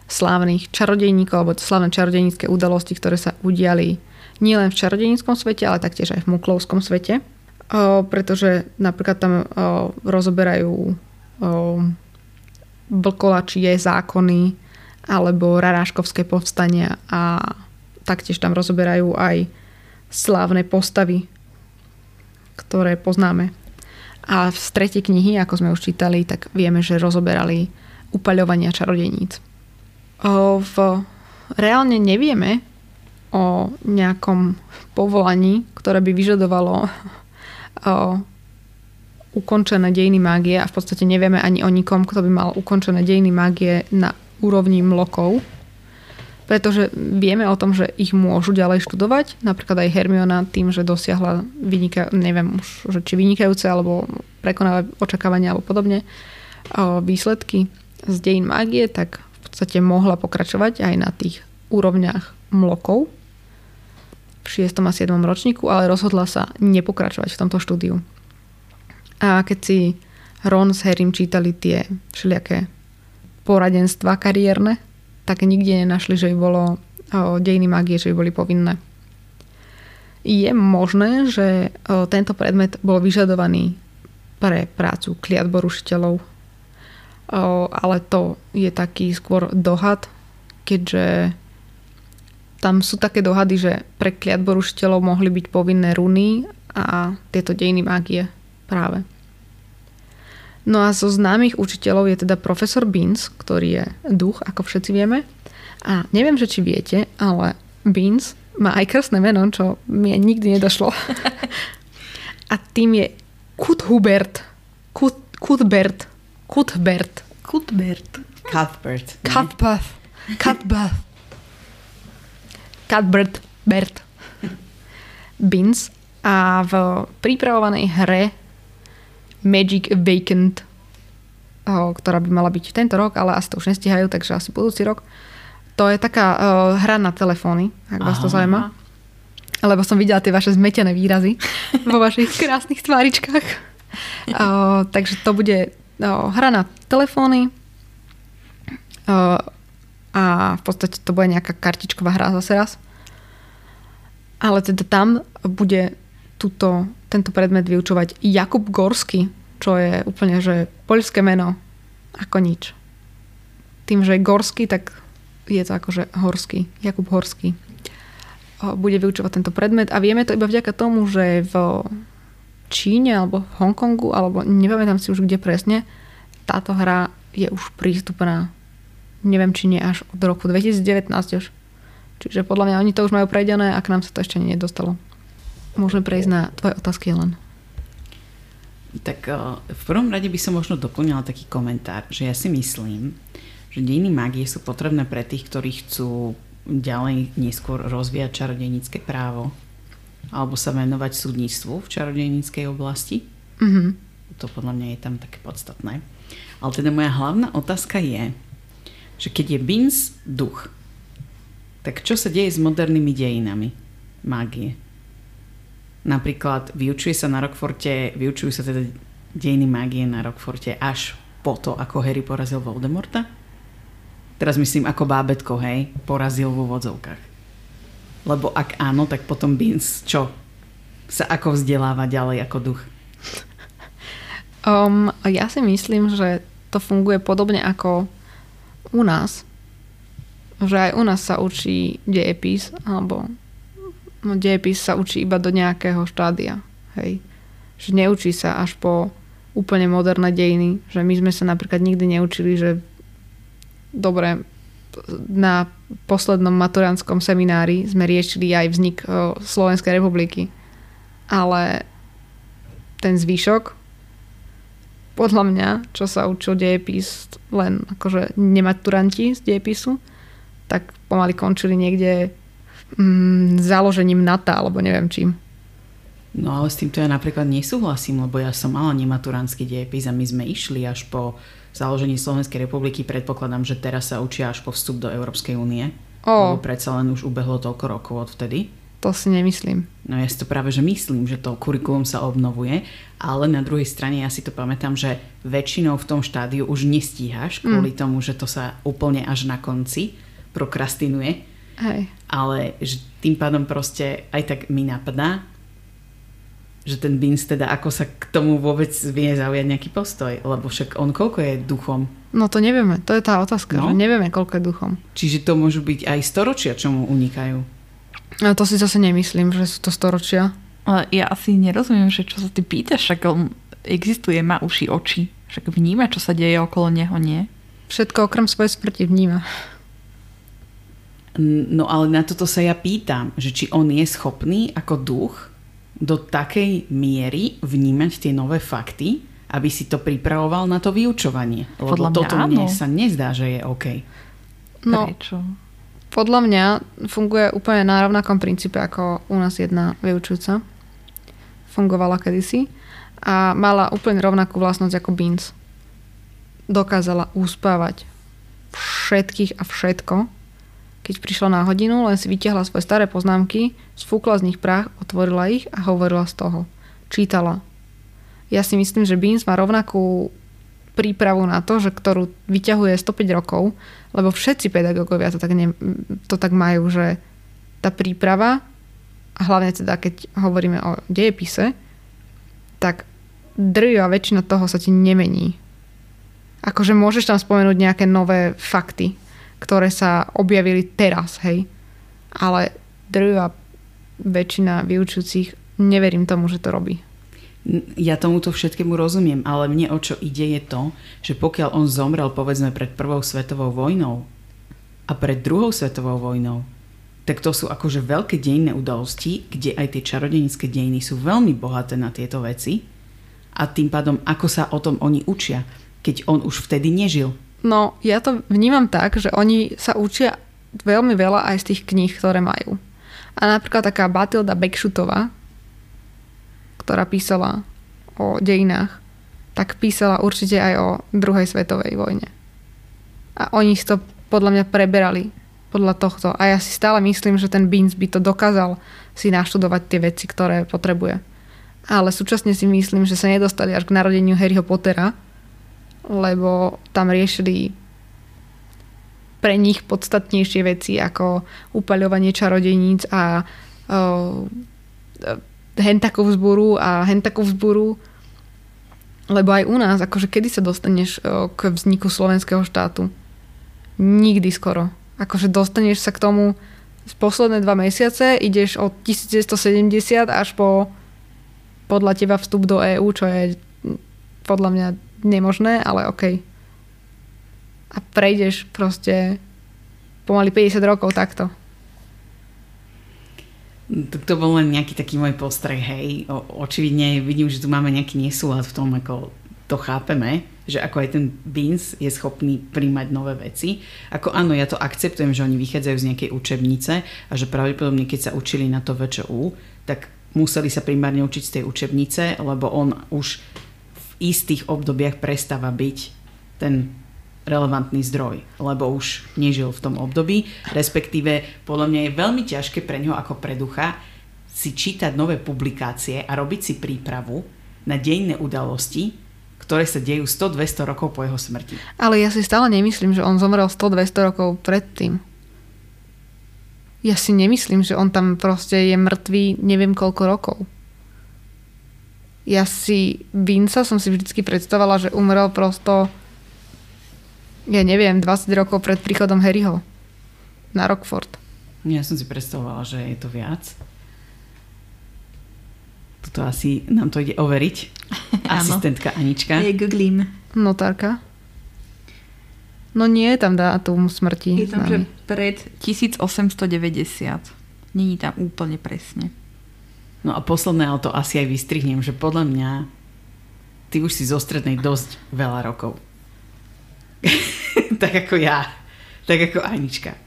slávnych čarodejníkov alebo slávne čarodejnícke udalosti, ktoré sa udiali nielen v čarodejníckom svete, ale taktiež aj v muklovskom svete pretože napríklad tam rozoberajú vlkolačie zákony alebo raráškovské povstania a taktiež tam rozoberajú aj slávne postavy, ktoré poznáme. A z tretej knihy, ako sme už čítali, tak vieme, že rozoberali upaľovania čarodeníc. V, reálne nevieme o nejakom povolaní, ktoré by vyžadovalo o, ukončené dejiny mágie a v podstate nevieme ani o nikom, kto by mal ukončené dejiny mágie na úrovni mlokov. Pretože vieme o tom, že ich môžu ďalej študovať. Napríklad aj Hermiona tým, že dosiahla vynika- neviem už, že či vynikajúce alebo prekonáva očakávania alebo podobne o, výsledky z dejín mágie, tak v podstate mohla pokračovať aj na tých úrovniach mlokov v 6. a 7. ročníku, ale rozhodla sa nepokračovať v tomto štúdiu. A keď si Ron s Harrym čítali tie všelijaké poradenstva kariérne, tak nikde nenašli, že by bolo dejiny mágie, že by boli povinné. Je možné, že tento predmet bol vyžadovaný pre prácu kliatborušiteľov, ale to je taký skôr dohad, keďže tam sú také dohady, že pre kliatborušiteľov mohli byť povinné runy a tieto dejiny mágie práve. No a zo známych učiteľov je teda profesor Beans, ktorý je duch, ako všetci vieme. A neviem, že či viete, ale Beans má aj krstné meno, čo mi nikdy nedošlo. *laughs* a tým je Kuthubert. Kut, Kuthbert. Kuthbert. Cuthbert. Cuthbert. Cuthbert. Cuthbert. Cuthbert. Bert. Beans. A v pripravovanej hre Magic Vacant, ktorá by mala byť tento rok, ale asi to už nestihajú, takže asi budúci rok. To je taká o, hra na telefóny, ak vás to Aha. zaujíma. Lebo som videla tie vaše zmetené výrazy vo vašich krásnych tváričkách. O, takže to bude o, hra na telefóny o, a v podstate to bude nejaká kartičková hra zase raz. Ale teda tam bude túto, tento predmet vyučovať Jakub Gorsky, čo je úplne, že poľské meno ako nič. Tým, že je Gorsky, tak je to akože Horský, Jakub Horský. Bude vyučovať tento predmet a vieme to iba vďaka tomu, že v Číne alebo v Hongkongu, alebo nepamätám si už kde presne, táto hra je už prístupná. Neviem, či nie až od roku 2019 už. Čiže podľa mňa oni to už majú prejdené a k nám sa to ešte nedostalo. Môžeme prejsť na tvoje otázky len. Tak eh, v prvom rade by som možno doplnila taký komentár, že ja si myslím, že dejiny mágie sú potrebné pre tých, ktorí chcú ďalej neskôr rozvíjať čarodejnícke právo alebo sa venovať súdnictvu v čarodejníckej oblasti. Mhm. To podľa mňa je tam také podstatné. Ale teda moja hlavná otázka je, že keď je Bins duch, tak čo sa deje s modernými dejinami mágie? Napríklad vyučuje sa na Rockforte, vyučujú sa teda dejiny mágie na Rockforte až po to, ako Harry porazil Voldemorta? Teraz myslím ako bábetko, hej, porazil v úvodzovkách. Lebo ak áno, tak potom Beans čo? Sa ako vzdeláva ďalej ako duch? Um, ja si myslím, že to funguje podobne ako u nás. Že aj u nás sa učí dejepis, alebo no, dejepis sa učí iba do nejakého štádia. Hej. Že neučí sa až po úplne moderné dejiny. Že my sme sa napríklad nikdy neučili, že dobre, na poslednom maturantskom seminári sme riešili aj vznik Slovenskej republiky. Ale ten zvyšok podľa mňa, čo sa učil dejepis len akože nematuranti z dejepisu, tak pomaly končili niekde mm, založením NATO, alebo neviem čím. No ale s týmto ja napríklad nesúhlasím, lebo ja som mala nematuránsky dejepis a my sme išli až po založení Slovenskej republiky. Predpokladám, že teraz sa učia až po vstup do Európskej únie. Ó. Lebo predsa len už ubehlo toľko rokov od vtedy. To si nemyslím. No ja si to práve, že myslím, že to kurikulum sa obnovuje, ale na druhej strane ja si to pamätám, že väčšinou v tom štádiu už nestíhaš kvôli tomu, že to sa úplne až na konci prokrastinuje, Hej. ale že tým pádom proste aj tak mi napadá, že ten Beans teda ako sa k tomu vôbec vie zaujať nejaký postoj, lebo však on koľko je duchom, No to nevieme, to je tá otázka, No. že nevieme, koľko je duchom. čiže to môžu byť aj storočia, čo mu unikajú. No to si zase nemyslím, že sú to storočia. Ale ja asi nerozumiem, že čo sa ty pýtaš, však on existuje, má uši, oči. Však vníma, čo sa deje okolo neho, nie? Všetko okrem svojej smrti vníma. No ale na toto sa ja pýtam, že či on je schopný ako duch do takej miery vnímať tie nové fakty, aby si to pripravoval na to vyučovanie. Lebo Podľa mňa toto áno. mne sa nezdá, že je OK. No, Prečo? Podľa mňa funguje úplne na rovnakom princípe ako u nás jedna vyučujúca. Fungovala kedysi a mala úplne rovnakú vlastnosť ako Beans. Dokázala uspávať všetkých a všetko. Keď prišla na hodinu, len si vytiahla svoje staré poznámky, sfúkla z nich prach, otvorila ich a hovorila z toho. Čítala. Ja si myslím, že Beans má rovnakú prípravu na to, že ktorú vyťahuje 105 rokov, lebo všetci pedagógovia to tak, ne, to tak majú, že tá príprava, a hlavne teda keď hovoríme o dejepise, tak drvivá väčšina toho sa ti nemení. Akože môžeš tam spomenúť nejaké nové fakty, ktoré sa objavili teraz, hej. Ale drvivá väčšina vyučujúcich neverím tomu, že to robí. Ja tomuto všetkému rozumiem, ale mne o čo ide je to, že pokiaľ on zomrel povedzme pred prvou svetovou vojnou a pred druhou svetovou vojnou, tak to sú akože veľké dejinné udalosti, kde aj tie čarodenické dejiny sú veľmi bohaté na tieto veci a tým pádom ako sa o tom oni učia, keď on už vtedy nežil. No, ja to vnímam tak, že oni sa učia veľmi veľa aj z tých kníh, ktoré majú. A napríklad taká Batilda Bekšutová, ktorá písala o dejinách, tak písala určite aj o druhej svetovej vojne. A oni to podľa mňa preberali podľa tohto. A ja si stále myslím, že ten Beans by to dokázal si naštudovať tie veci, ktoré potrebuje. Ale súčasne si myslím, že sa nedostali až k narodeniu Harryho Pottera, lebo tam riešili pre nich podstatnejšie veci ako upaľovanie čarodejníc a uh, hentakú vzburu a hentakú vzburu. Lebo aj u nás, akože kedy sa dostaneš k vzniku slovenského štátu? Nikdy skoro. Akože dostaneš sa k tomu z posledné dva mesiace, ideš od 1970 až po podľa teba vstup do EÚ, čo je podľa mňa nemožné, ale OK. A prejdeš proste pomaly 50 rokov takto. To, to bol len nejaký taký môj postreh, hej. O, očividne vidím, že tu máme nejaký nesúlad v tom, ako to chápeme, že ako aj ten Beans je schopný príjmať nové veci. Ako áno, ja to akceptujem, že oni vychádzajú z nejakej učebnice a že pravdepodobne, keď sa učili na to VČU, tak museli sa primárne učiť z tej učebnice, lebo on už v istých obdobiach prestáva byť ten relevantný zdroj, lebo už nežil v tom období, respektíve podľa mňa je veľmi ťažké pre ňoho ako pre ducha si čítať nové publikácie a robiť si prípravu na dejné udalosti, ktoré sa dejú 100-200 rokov po jeho smrti. Ale ja si stále nemyslím, že on zomrel 100-200 rokov predtým. Ja si nemyslím, že on tam proste je mŕtvý neviem koľko rokov. Ja si Vinca som si vždycky predstavovala, že umrel prosto ja neviem, 20 rokov pred príchodom Harryho na Rockford. Ja som si predstavovala, že je to viac. Toto asi nám to ide overiť. *laughs* Asistentka Anička. Je googlím. Notárka. No nie je tam dátum smrti. Je tam, že pred 1890. Není tam úplne presne. No a posledné, ale to asi aj vystrihnem, že podľa mňa ty už si zo strednej dosť veľa rokov. *laughs* tak ako ja. Tak ako Anička.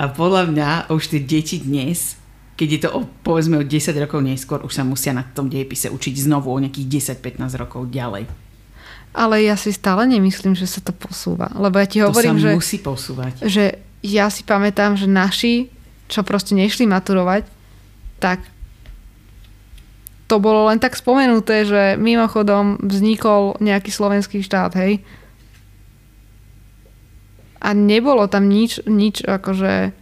A podľa mňa už tie deti dnes, keď je to o, povedzme o 10 rokov neskôr, už sa musia na tom dejepise učiť znovu o nejakých 10-15 rokov ďalej. Ale ja si stále nemyslím, že sa to posúva. Lebo ja ti hovorím, to sa že, musí posúvať. že ja si pamätám, že naši, čo proste nešli maturovať, tak to bolo len tak spomenuté, že mimochodom vznikol nejaký slovenský štát, hej a nebolo tam nič, nič akože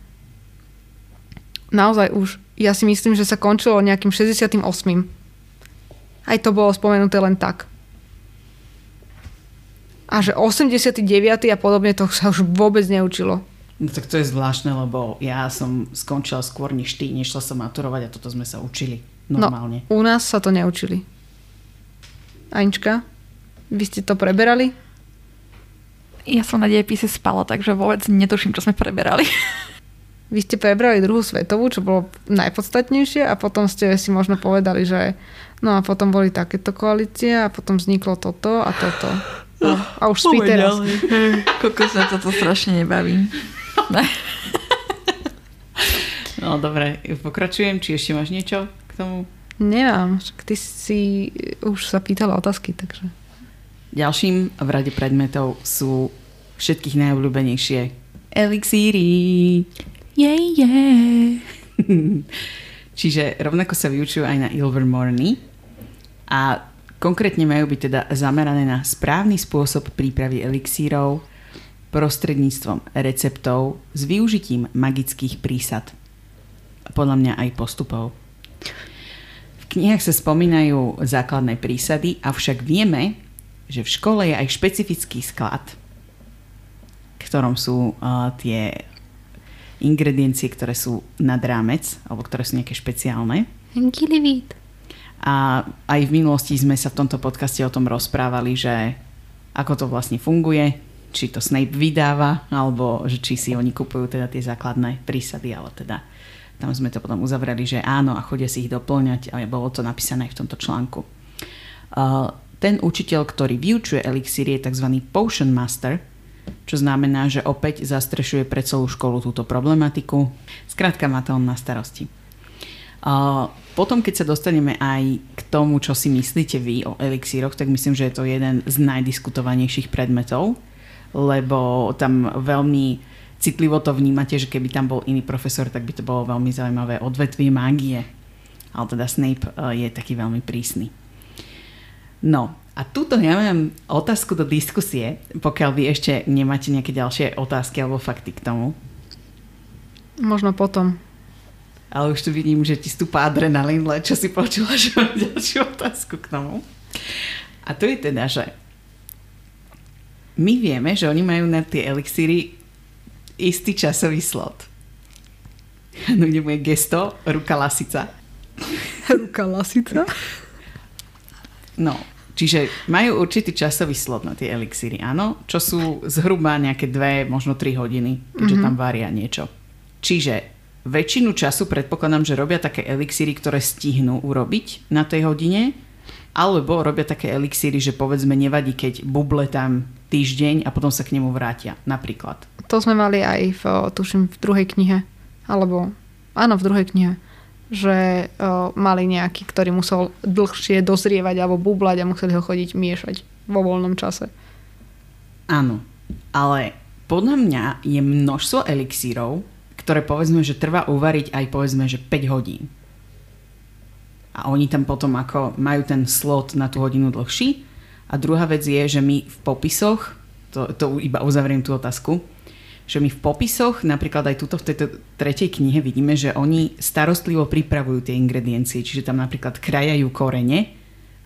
naozaj už, ja si myslím, že sa končilo nejakým 68. Aj to bolo spomenuté len tak. A že 89. a podobne to sa už vôbec neučilo. No tak to je zvláštne, lebo ja som skončila skôr než ty, nešla som maturovať a toto sme sa učili normálne. No, u nás sa to neučili. Anička, vy ste to preberali? Ja som na dejepise spala, takže vôbec netuším, čo sme preberali. *laughs* Vy ste prebrali druhú svetovú, čo bolo najpodstatnejšie a potom ste si možno povedali, že no a potom boli takéto koalície a potom vzniklo toto a toto. No, a už spí teraz. *laughs* Koľko sa toto strašne nebaví. *laughs* no dobre, pokračujem. Či ešte máš niečo k tomu? Nemám, však ty si už sa pýtala otázky, takže... Ďalším v rade predmetov sú všetkých najobľúbenejšie elixíry. Yeah, *laughs* yeah. Čiže rovnako sa vyučujú aj na Ilvermorny. A Konkrétne majú byť teda zamerané na správny spôsob prípravy elixírov prostredníctvom receptov s využitím magických prísad. Podľa mňa aj postupov. V knihách sa spomínajú základné prísady, avšak vieme, že v škole je aj špecifický sklad, v ktorom sú uh, tie ingrediencie, ktoré sú nad rámec, alebo ktoré sú nejaké špeciálne. Gilivít. A aj v minulosti sme sa v tomto podcaste o tom rozprávali, že ako to vlastne funguje, či to Snape vydáva, alebo že či si oni kupujú teda tie základné prísady, ale teda tam sme to potom uzavreli, že áno a chodia si ich doplňať a bolo to napísané aj v tomto článku. Ten učiteľ, ktorý vyučuje elixír je tzv. Potion Master, čo znamená, že opäť zastrešuje pre celú školu túto problematiku. Skrátka má to on na starosti. Potom, keď sa dostaneme aj k tomu, čo si myslíte vy o elixíroch, tak myslím, že je to jeden z najdiskutovanejších predmetov, lebo tam veľmi citlivo to vnímate, že keby tam bol iný profesor, tak by to bolo veľmi zaujímavé odvetvie mágie. Ale teda Snape eh, je taký veľmi prísny. No, a tuto ja mám otázku do diskusie, pokiaľ vy ešte nemáte nejaké ďalšie otázky alebo fakty k tomu. Možno potom ale už tu vidím, že ti stúpa adrenalín, le čo si počula, *laughs* že mám ďalšiu otázku k tomu. A to je teda, že my vieme, že oni majú na tie elixíry istý časový slot. *laughs* No kde moje gesto, ruka lasica. Ruka lasica? *laughs* No, čiže majú určitý časový slot na tie elixíry, áno, čo sú zhruba nejaké dve, možno tri hodiny, keďže mm-hmm. tam varia niečo. Čiže väčšinu času predpokladám, že robia také elixíry, ktoré stihnú urobiť na tej hodine, alebo robia také elixíry, že povedzme nevadí, keď buble tam týždeň a potom sa k nemu vrátia, napríklad. To sme mali aj v, tuším, v druhej knihe, alebo áno, v druhej knihe, že o, mali nejaký, ktorý musel dlhšie dozrievať alebo bublať a museli ho chodiť miešať vo voľnom čase. Áno, ale podľa mňa je množstvo elixírov, ktoré povedzme, že trvá uvariť aj povedzme, že 5 hodín. A oni tam potom ako majú ten slot na tú hodinu dlhší. A druhá vec je, že my v popisoch, to, to iba uzavriem tú otázku, že my v popisoch, napríklad aj tuto v tejto tretej knihe vidíme, že oni starostlivo pripravujú tie ingrediencie, čiže tam napríklad krajajú korene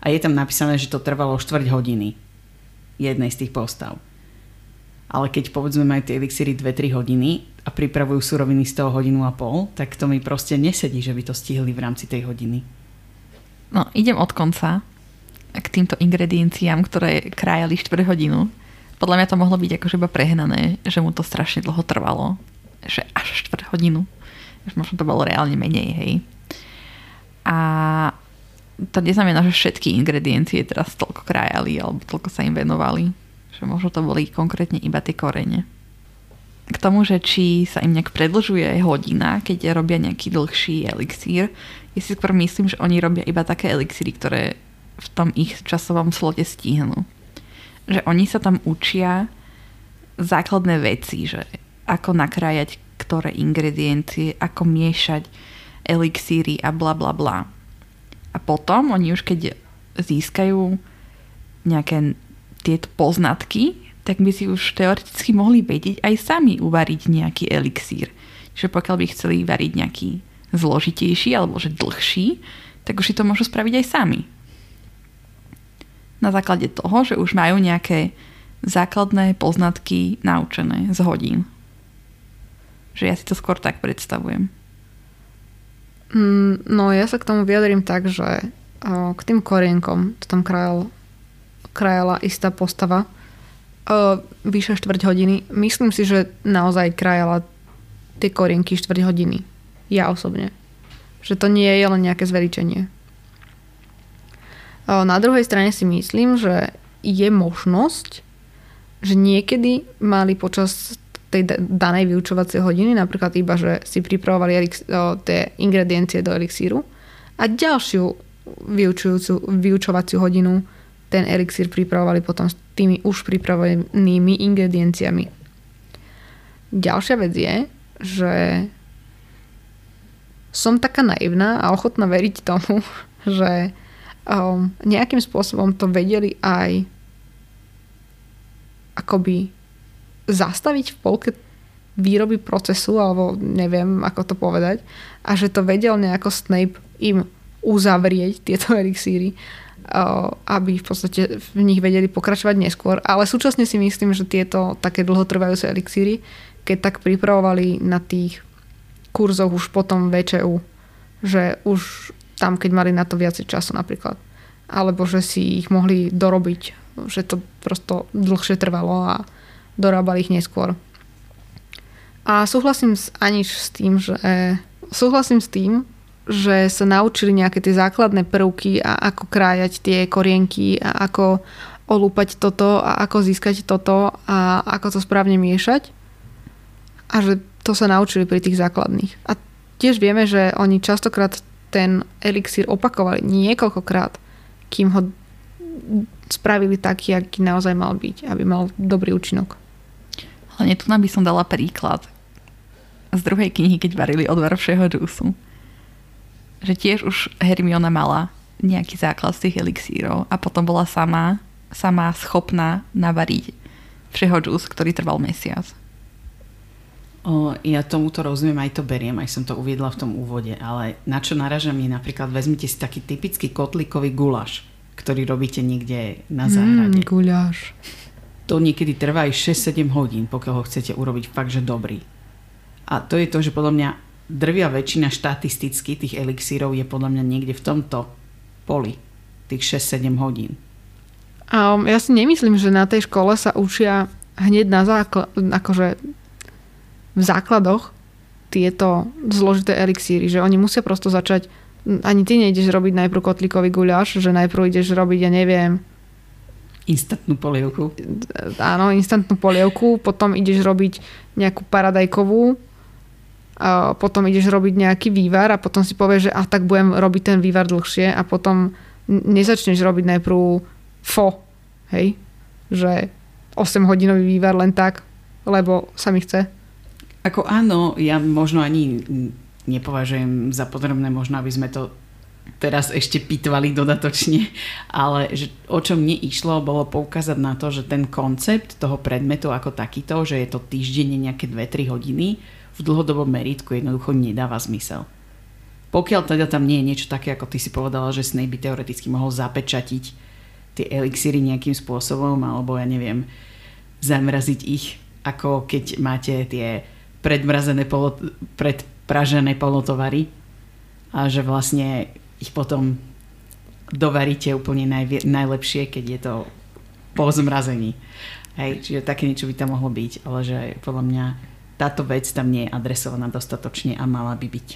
a je tam napísané, že to trvalo štvrť hodiny jednej z tých postav. Ale keď povedzme majú tie elixíry 2-3 hodiny, a pripravujú suroviny z toho hodinu a pol, tak to mi proste nesedí, že by to stihli v rámci tej hodiny. No, idem od konca k týmto ingredienciám, ktoré krájali 4 hodinu. Podľa mňa to mohlo byť akože iba prehnané, že mu to strašne dlho trvalo. Že až 4 hodinu. Možno to bolo reálne menej, hej. A to neznamená, že všetky ingrediencie teraz toľko krájali alebo toľko sa im venovali. Že možno to boli konkrétne iba tie korene k tomu, že či sa im nejak predlžuje hodina, keď robia nejaký dlhší elixír, ja si skôr myslím, že oni robia iba také elixíry, ktoré v tom ich časovom slote stihnú. Že oni sa tam učia základné veci, že ako nakrájať ktoré ingrediencie, ako miešať elixíry a bla bla bla. A potom oni už keď získajú nejaké tieto poznatky, tak by si už teoreticky mohli vedieť aj sami uvariť nejaký elixír. Čiže pokiaľ by chceli variť nejaký zložitejší alebo že dlhší, tak už si to môžu spraviť aj sami. Na základe toho, že už majú nejaké základné poznatky naučené z hodín. Že ja si to skôr tak predstavujem. Mm, no ja sa k tomu vyjadrím tak, že k tým korienkom to tam krajal, krajala istá postava, vyše štvrť hodiny. Myslím si, že naozaj krajala tie korienky štvrť hodiny. Ja osobne. Že to nie je len nejaké zveličenie. Uh, na druhej strane si myslím, že je možnosť, že niekedy mali počas tej danej vyučovacej hodiny, napríklad iba, že si pripravovali elix- uh, tie ingrediencie do elixíru a ďalšiu vyučujúcu, vyučovaciu hodinu ten elixír pripravovali potom s tými už pripravenými ingredienciami. Ďalšia vec je, že som taká naivná a ochotná veriť tomu, *laughs* že um, nejakým spôsobom to vedeli aj akoby zastaviť v polke výroby procesu, alebo neviem, ako to povedať, a že to vedel nejako Snape im uzavrieť tieto *laughs* elixíry, aby v podstate v nich vedeli pokračovať neskôr. Ale súčasne si myslím, že tieto také dlhotrvajúce elixíry, keď tak pripravovali na tých kurzoch už potom VČU, že už tam, keď mali na to viacej času napríklad. Alebo že si ich mohli dorobiť, že to prosto dlhšie trvalo a dorábali ich neskôr. A súhlasím s Aniš s tým, že súhlasím s tým, že sa naučili nejaké tie základné prvky a ako krájať tie korienky a ako olúpať toto a ako získať toto a ako to správne miešať. A že to sa naučili pri tých základných. A tiež vieme, že oni častokrát ten elixír opakovali niekoľkokrát, kým ho spravili taký, aký naozaj mal byť, aby mal dobrý účinok. Hlavne tu by som dala príklad z druhej knihy, keď varili odvar všeho džúsu že tiež už Hermiona mala nejaký základ z tých elixírov a potom bola sama, sama schopná navariť všeho džús, ktorý trval mesiac. O, ja tomuto rozumiem, aj to beriem, aj som to uviedla v tom úvode, ale na čo naražam je napríklad, vezmite si taký typický kotlíkový guláš, ktorý robíte niekde na záhrade. Mm, guláš. To niekedy trvá aj 6-7 hodín, pokiaľ ho chcete urobiť fakt, že dobrý. A to je to, že podľa mňa drvia väčšina štatisticky tých elixírov je podľa mňa niekde v tomto poli, tých 6-7 hodín. A ja si nemyslím, že na tej škole sa učia hneď na základ, akože v základoch tieto zložité elixíry, že oni musia prosto začať, ani ty nejdeš robiť najprv kotlíkový guľaš, že najprv ideš robiť, ja neviem, Instantnú polievku. Áno, instantnú polievku, potom ideš robiť nejakú paradajkovú, a potom ideš robiť nejaký vývar a potom si povieš, že a tak budem robiť ten vývar dlhšie a potom nezačneš robiť najprv fo, hej? Že 8 hodinový vývar len tak, lebo sa mi chce. Ako áno, ja možno ani nepovažujem za potrebné, možno aby sme to teraz ešte pitvali dodatočne, ale že o čom mne išlo, bolo poukázať na to, že ten koncept toho predmetu ako takýto, že je to týždenne nejaké 2-3 hodiny, v dlhodobom meritku jednoducho nedáva zmysel. Pokiaľ teda tam nie je niečo také, ako ty si povedala, že Snape by teoreticky mohol zapečatiť tie elixíry nejakým spôsobom, alebo ja neviem, zamraziť ich, ako keď máte tie predmrazené polo, predpražené polotovary a že vlastne ich potom dovaríte úplne najvie, najlepšie, keď je to po zmrazení. Hej, čiže také niečo by tam mohlo byť, ale že podľa mňa táto vec tam nie je adresovaná dostatočne a mala by byť.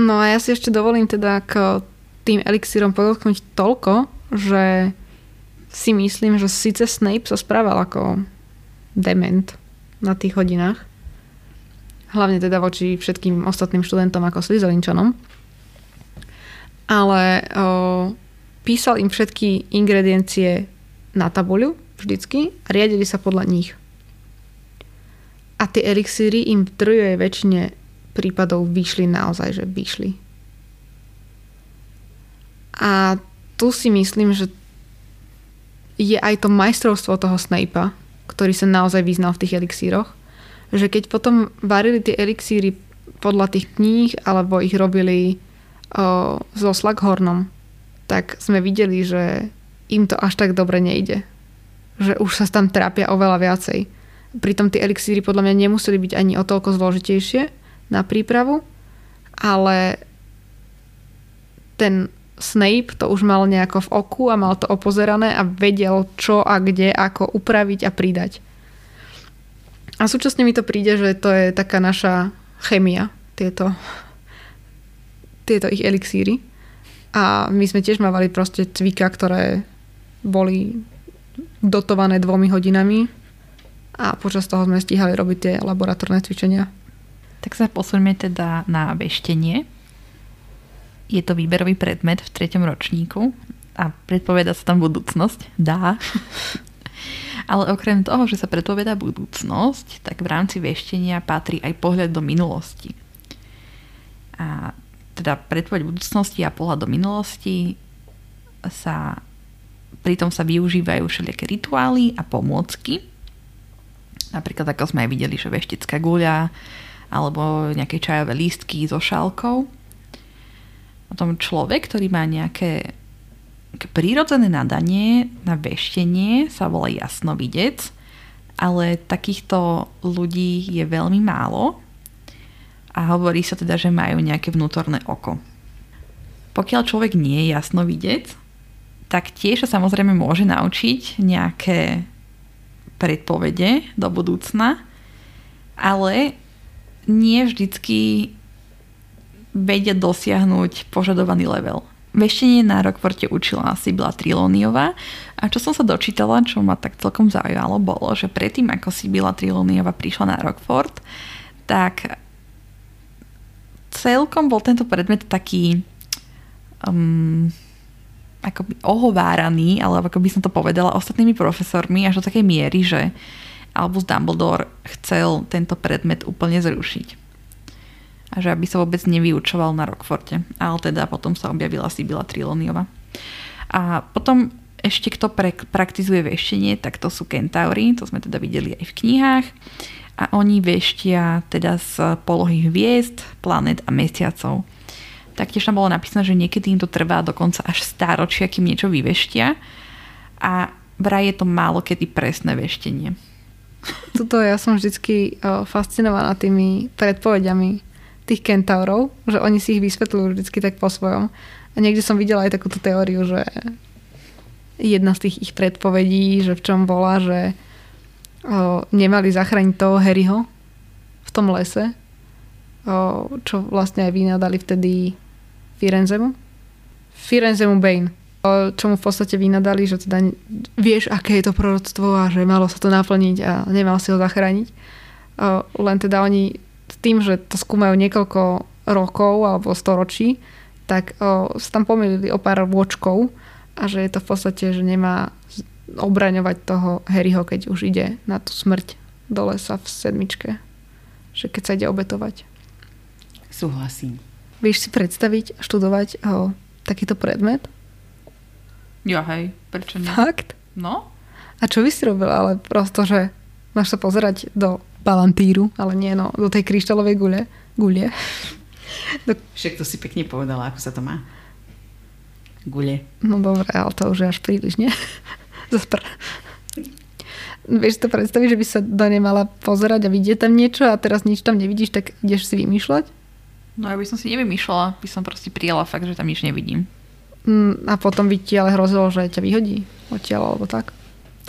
No a ja si ešte dovolím teda k tým elixírom podotknúť toľko, že si myslím, že síce Snape sa správal ako dement na tých hodinách, hlavne teda voči všetkým ostatným študentom ako Slytherinčanom, ale o, písal im všetky ingrediencie na tabuľu vždycky a riadili sa podľa nich. A tie elixíry im v drvej väčšine prípadov vyšli naozaj, že vyšli. A tu si myslím, že je aj to majstrovstvo toho Snape'a, ktorý sa naozaj vyznal v tých elixíroch, že keď potom varili tie elixíry podľa tých kníh, alebo ich robili o, so Slughornom, tak sme videli, že im to až tak dobre nejde. Že už sa tam trápia oveľa viacej Pritom tie elixíry podľa mňa nemuseli byť ani o toľko zložitejšie na prípravu, ale ten Snape to už mal nejako v oku a mal to opozerané a vedel, čo a kde, ako upraviť a pridať. A súčasne mi to príde, že to je taká naša chemia, tieto, tieto ich elixíry. A my sme tiež mávali proste cvika, ktoré boli dotované dvomi hodinami a počas toho sme stíhali robiť tie laboratórne cvičenia. Tak sa posuňme teda na veštenie. Je to výberový predmet v treťom ročníku a predpoveda sa tam budúcnosť. Dá. *laughs* Ale okrem toho, že sa predpoveda budúcnosť, tak v rámci veštenia patrí aj pohľad do minulosti. A teda predpoveď budúcnosti a pohľad do minulosti sa pritom sa využívajú všelijaké rituály a pomôcky. Napríklad ako sme aj videli, že veštická guľa alebo nejaké čajové lístky so šálkou. Potom človek, ktorý má nejaké prírodzené nadanie na veštenie sa volá jasnovidec, ale takýchto ľudí je veľmi málo a hovorí sa teda, že majú nejaké vnútorné oko. Pokiaľ človek nie je jasnovidec, tak tiež sa samozrejme môže naučiť nejaké predpovede do budúcna, ale nie vždycky vedia dosiahnuť požadovaný level. Veštenie na Rockforte učila Sibila Trilóniová. A čo som sa dočítala, čo ma tak celkom zaujalo, bolo, že predtým ako Sibila Trilóniová prišla na Rockfort, tak celkom bol tento predmet taký um, akoby ohováraný, alebo ako by som to povedala, ostatnými profesormi až do takej miery, že Albus Dumbledore chcel tento predmet úplne zrušiť a že aby sa vôbec nevyučoval na Rockforte. Ale teda potom sa objavila Sibila Triloniova. A potom ešte kto pre, praktizuje veštenie, tak to sú kentauri, to sme teda videli aj v knihách. A oni veštia teda z polohy hviezd, planet a mesiacov. Taktiež tam bolo napísané, že niekedy im to trvá dokonca až stáročia, kým niečo vyveštia. A vraj je to málo kedy presné veštenie. Tuto ja som vždycky fascinovaná tými predpovediami tých kentaurov, že oni si ich vysvetľujú vždy tak po svojom. A niekde som videla aj takúto teóriu, že jedna z tých ich predpovedí, že v čom bola, že o, nemali zachrániť toho Harryho v tom lese, o, čo vlastne aj vynadali vtedy Firenzemu. Firenzemu Bane. Čo mu v podstate vynadali, že teda vieš, aké je to proroctvo a že malo sa to naplniť a nemal si ho zachrániť. Len teda oni tým, že to skúmajú niekoľko rokov alebo storočí, tak o, sa tam pomýlili o pár vočkov a že je to v podstate, že nemá obraňovať toho Harryho, keď už ide na tú smrť do lesa v sedmičke. Že keď sa ide obetovať. Súhlasím. Vieš si predstaviť študovať o, takýto predmet? Ja hej, prečo nie? Fakt? No? A čo by si robila? Ale prosto, že máš sa pozerať do palantíru, ale nie no, do tej kryštálovej gule. gulie. *laughs* Do... Však to si pekne povedala, ako sa to má. Gule. No dobre, ale to už je až príliš, nie? *laughs* Zaspr. Vieš to predstaviť, že by sa do nej mala pozerať a vidieť tam niečo a teraz nič tam nevidíš, tak ideš si vymýšľať? No ja by som si nevymýšľala, by som proste prijala fakt, že tam nič nevidím. Mm, a potom by ti ale hrozilo, že ťa vyhodí odtiaľ alebo tak.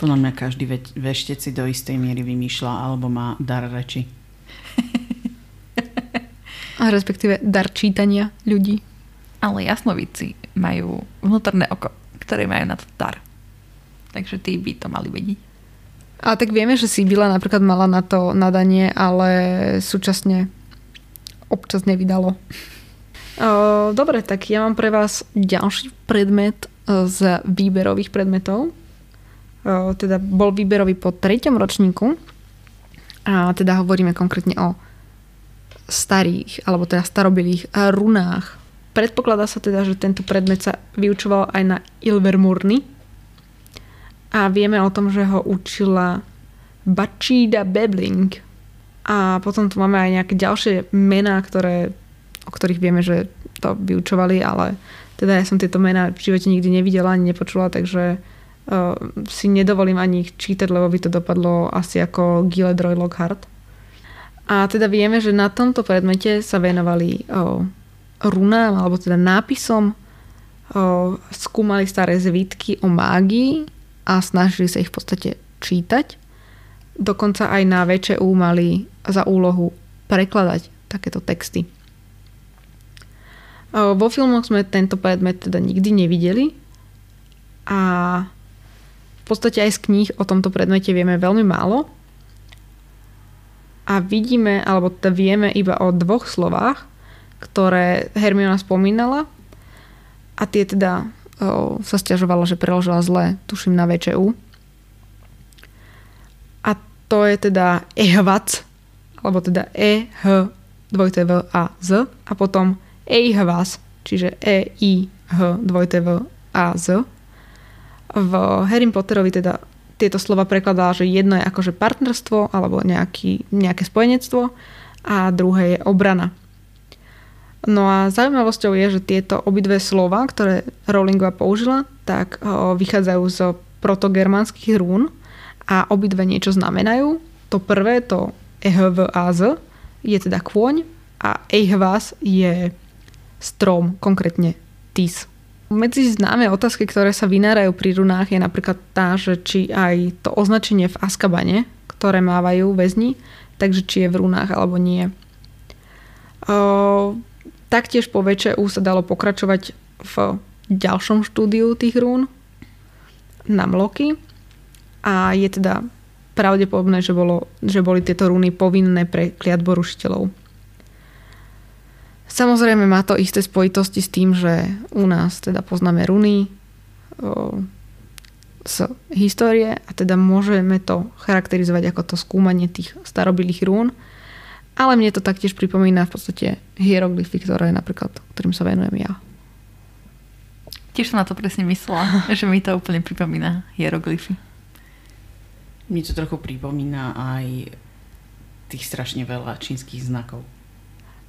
Podľa mňa každý ve- veštec si do istej miery vymýšľa alebo má dar reči. A respektíve dar čítania ľudí. Ale jasnovici majú vnútorné oko, ktoré majú na to dar. Takže tí by to mali vedieť. A tak vieme, že Sibila napríklad mala na to nadanie, ale súčasne občas nevydalo. Dobre, tak ja mám pre vás ďalší predmet e, z výberových predmetov teda bol výberový po treťom ročníku. A teda hovoríme konkrétne o starých, alebo teda starobilých runách. Predpokladá sa teda, že tento predmet sa vyučoval aj na Ilvermurny a vieme o tom, že ho učila Bačída Bebling. A potom tu máme aj nejaké ďalšie mená, ktoré, o ktorých vieme, že to vyučovali, ale teda ja som tieto mená v živote nikdy nevidela ani nepočula, takže si nedovolím ani ich čítať, lebo by to dopadlo asi ako Gilledroy Lockhart. A teda vieme, že na tomto predmete sa venovali o, runám, alebo teda nápisom, o, skúmali staré zvitky o mágii a snažili sa ich v podstate čítať. Dokonca aj na VČU mali za úlohu prekladať takéto texty. Vo filmoch sme tento predmet teda nikdy nevideli a v podstate aj z kníh o tomto predmete vieme veľmi málo. A vidíme, alebo teda vieme iba o dvoch slovách, ktoré Hermiona spomínala. A tie teda o, sa stiažovala, že preložila zle, tuším na VČU. A to je teda ehvac, alebo teda e, h, dvojité v a z. A potom eihvas, čiže e, i, h, dvojité v a Z. V Harry Potterovi teda tieto slova prekladá, že jedno je akože partnerstvo alebo nejaký, nejaké spojenectvo a druhé je obrana. No a zaujímavosťou je, že tieto obidve slova, ktoré Rowlingová použila, tak vychádzajú z protogermánskych rún a obidve niečo znamenajú. To prvé, to ehvaz, je teda kôň a ehvaz je strom, konkrétne tis. Medzi známe otázky, ktoré sa vynárajú pri runách je napríklad tá, že či aj to označenie v Askabane, ktoré mávajú väzni, takže či je v runách alebo nie. O, taktiež po VČU sa dalo pokračovať v ďalšom štúdiu tých rún na mloky a je teda pravdepodobné, že, bolo, že boli tieto rúny povinné pre kliatborušiteľov. Samozrejme má to isté spojitosti s tým, že u nás teda poznáme runy o, z histórie a teda môžeme to charakterizovať ako to skúmanie tých starobilých rún. Ale mne to taktiež pripomína v podstate hieroglyfy, ktoré napríklad, ktorým sa venujem ja. Tiež som na to presne myslela, *laughs* že mi to úplne pripomína hieroglyfy. Mne to trochu pripomína aj tých strašne veľa čínskych znakov.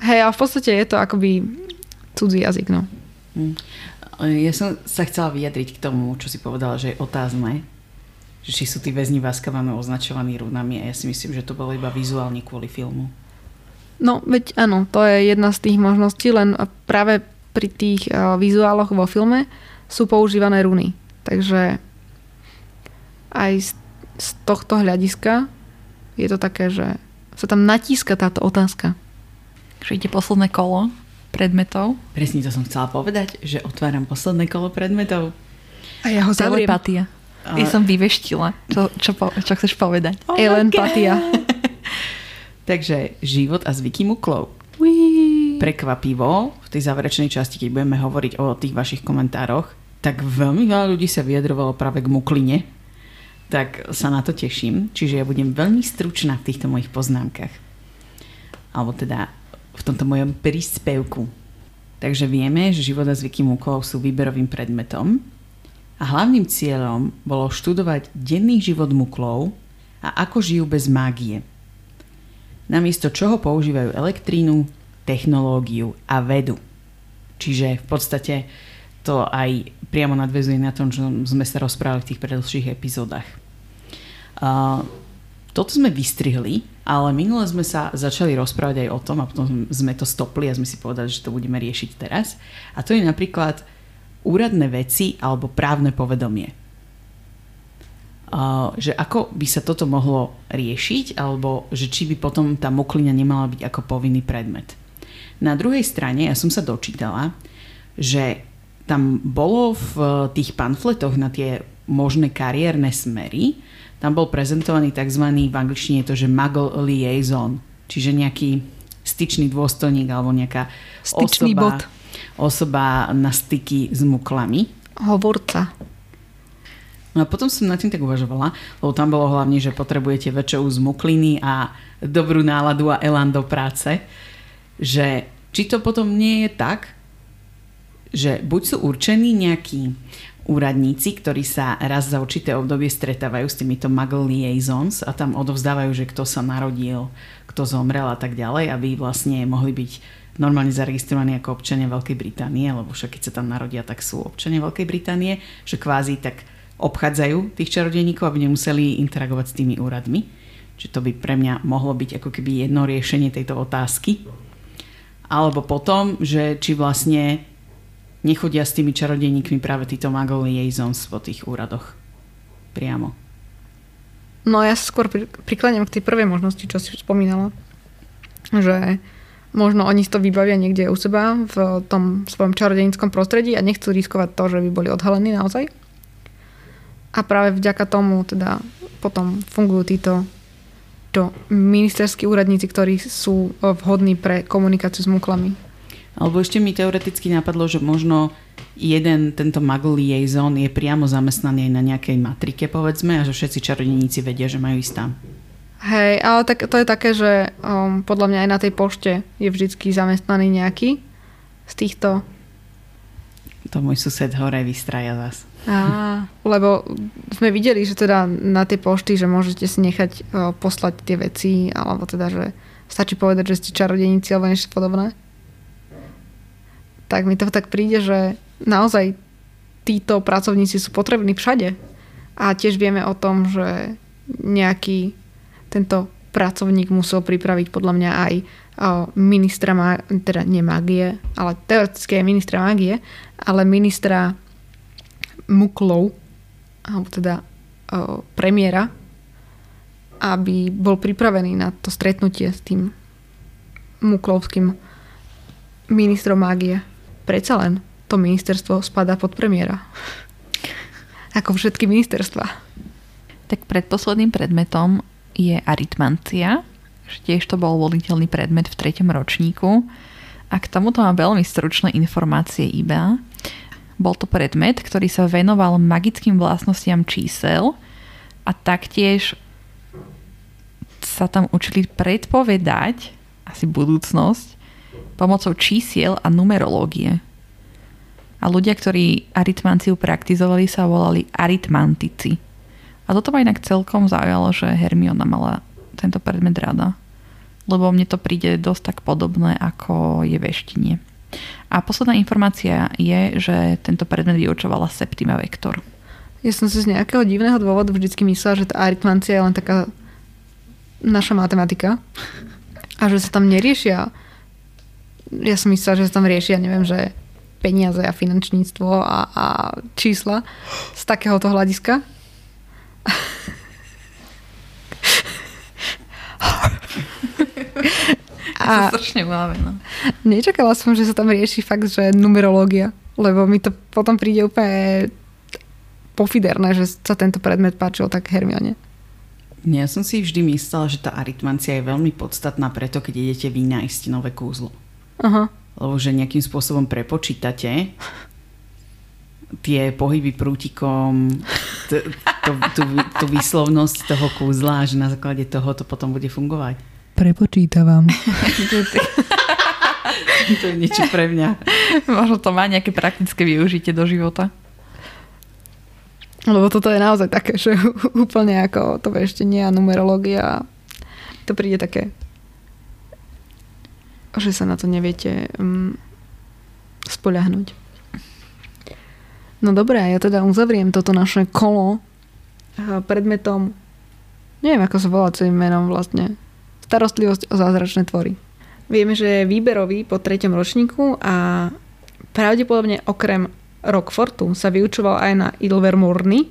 Hej, ale v podstate je to akoby cudzí jazyk, no. Hm. Ja som sa chcela vyjadriť k tomu, čo si povedala, že je otázne, že či sú tí väzni v označovaní runami a ja si myslím, že to bolo iba vizuálne kvôli filmu. No, veď áno, to je jedna z tých možností, len práve pri tých uh, vizuáloch vo filme sú používané runy. Takže aj z, z tohto hľadiska je to také, že sa tam natíska táto otázka že ide posledné kolo predmetov. Presne to som chcela povedať, že otváram posledné kolo predmetov. A ja ho zavriem. Telepatia. A... Ja som vyveštila. Čo, čo, po, čo chceš povedať? Oh Elempatia. *laughs* Takže život a zvyky muklov. Prekvapivo, v tej záverečnej časti, keď budeme hovoriť o tých vašich komentároch, tak veľmi veľa ľudí sa vyjadrovalo práve k mukline. Tak sa na to teším. Čiže ja budem veľmi stručná v týchto mojich poznámkach. Alebo teda v tomto mojom príspevku. Takže vieme, že život a zvyky múkov sú výberovým predmetom a hlavným cieľom bolo študovať denný život muklov a ako žijú bez mágie. Namiesto čoho používajú elektrínu, technológiu a vedu. Čiže v podstate to aj priamo nadvezuje na tom, čo sme sa rozprávali v tých predlhších epizódach. Uh, toto sme vystrihli, ale minule sme sa začali rozprávať aj o tom a potom sme to stopli a sme si povedali, že to budeme riešiť teraz. A to je napríklad úradné veci alebo právne povedomie. Uh, že ako by sa toto mohlo riešiť alebo že či by potom tá moklina nemala byť ako povinný predmet. Na druhej strane ja som sa dočítala, že tam bolo v tých pamfletoch na tie možné kariérne smery, tam bol prezentovaný tzv. v angličtine je to, že muggle liaison, čiže nejaký styčný dôstojník alebo nejaká Styčný osoba, bod. osoba na styky s muklami. Hovorca. No a potom som nad tým tak uvažovala, lebo tam bolo hlavne, že potrebujete väčšou zmukliny a dobrú náladu a elán do práce, že či to potom nie je tak, že buď sú určení nejakí úradníci, ktorí sa raz za určité obdobie stretávajú s týmito muggle liaisons a tam odovzdávajú, že kto sa narodil, kto zomrel a tak ďalej, aby vlastne mohli byť normálne zaregistrovaní ako občania Veľkej Británie, lebo však keď sa tam narodia, tak sú občania Veľkej Británie, že kvázi tak obchádzajú tých čarodejníkov, aby nemuseli interagovať s tými úradmi. Čiže to by pre mňa mohlo byť ako keby jedno riešenie tejto otázky. Alebo potom, že či vlastne nechodia s tými čarodejníkmi práve títo Muggle liaisons po tých úradoch priamo. No ja sa skôr prikláňam k tej prvej možnosti, čo si spomínala. Že možno oni si to vybavia niekde u seba v tom svojom čarodejníckom prostredí a nechcú riskovať to, že by boli odhalení naozaj. A práve vďaka tomu teda potom fungujú títo to ministerskí úradníci, ktorí sú vhodní pre komunikáciu s muklami. Alebo ešte mi teoreticky napadlo, že možno jeden tento muggle liaison je priamo zamestnaný aj na nejakej matrike, povedzme, a že všetci čarodejníci vedia, že majú ísť tam. Hej, ale tak, to je také, že um, podľa mňa aj na tej pošte je vždycky zamestnaný nejaký z týchto... To môj sused hore vystraja zas. Á, lebo sme videli, že teda na tie pošty, že môžete si nechať o, poslať tie veci, alebo teda, že stačí povedať, že ste čarodejníci alebo niečo podobné. Tak mi to tak príde, že naozaj títo pracovníci sú potrební všade. A tiež vieme o tom, že nejaký tento pracovník musel pripraviť podľa mňa aj ministra, teda nie magie, ale teoreticky aj ministra magie, ale ministra Muklov, alebo teda o, premiéra, aby bol pripravený na to stretnutie s tým Muklovským ministrom mágie. Predsa len to ministerstvo spadá pod premiéra. Ako všetky ministerstva. Tak predposledným predmetom je aritmancia, tiež to bol voliteľný predmet v treťom ročníku. A k tomuto mám veľmi stručné informácie iba. Bol to predmet, ktorý sa venoval magickým vlastnostiam čísel a taktiež sa tam učili predpovedať asi budúcnosť pomocou čísiel a numerológie. A ľudia, ktorí aritmanciu praktizovali, sa volali aritmantici. A toto ma inak celkom zaujalo, že Hermiona mala tento predmet rada. Lebo mne to príde dosť tak podobné, ako je veštenie. A posledná informácia je, že tento predmet vyučovala Septima Vektor. Ja som si z nejakého divného dôvodu vždycky myslela, že tá aritmancia je len taká naša matematika a že sa tam neriešia ja som myslela, že sa tam riešia, neviem, že peniaze a finančníctvo a, a čísla z takéhoto hľadiska. *laughs* A strašne unavená. Nečakala som, že sa tam rieši fakt, že numerológia, lebo mi to potom príde úplne pofiderné, že sa tento predmet páčil tak Hermione. Ja som si vždy myslela, že tá aritmancia je veľmi podstatná preto, keď idete vynájsť nové kúzlo. Aha. Lebo že nejakým spôsobom prepočítate tie pohyby prútikom, t- tú, tú výslovnosť toho kúzla a že na základe toho to potom bude fungovať. Prepočítavam. *laughs* to je niečo pre mňa. Možno to má nejaké praktické využitie do života. Lebo toto je naozaj také, že *laughs* úplne ako to veštenie a numerológia. To príde také, že sa na to neviete um, spoľahnúť. No dobré, ja teda uzavriem toto naše kolo eh, predmetom, neviem ako sa volá celým menom vlastne, starostlivosť o zázračné tvory. Vieme, že je výberový po treťom ročníku a pravdepodobne okrem Rockfortu sa vyučoval aj na Ilvermorny,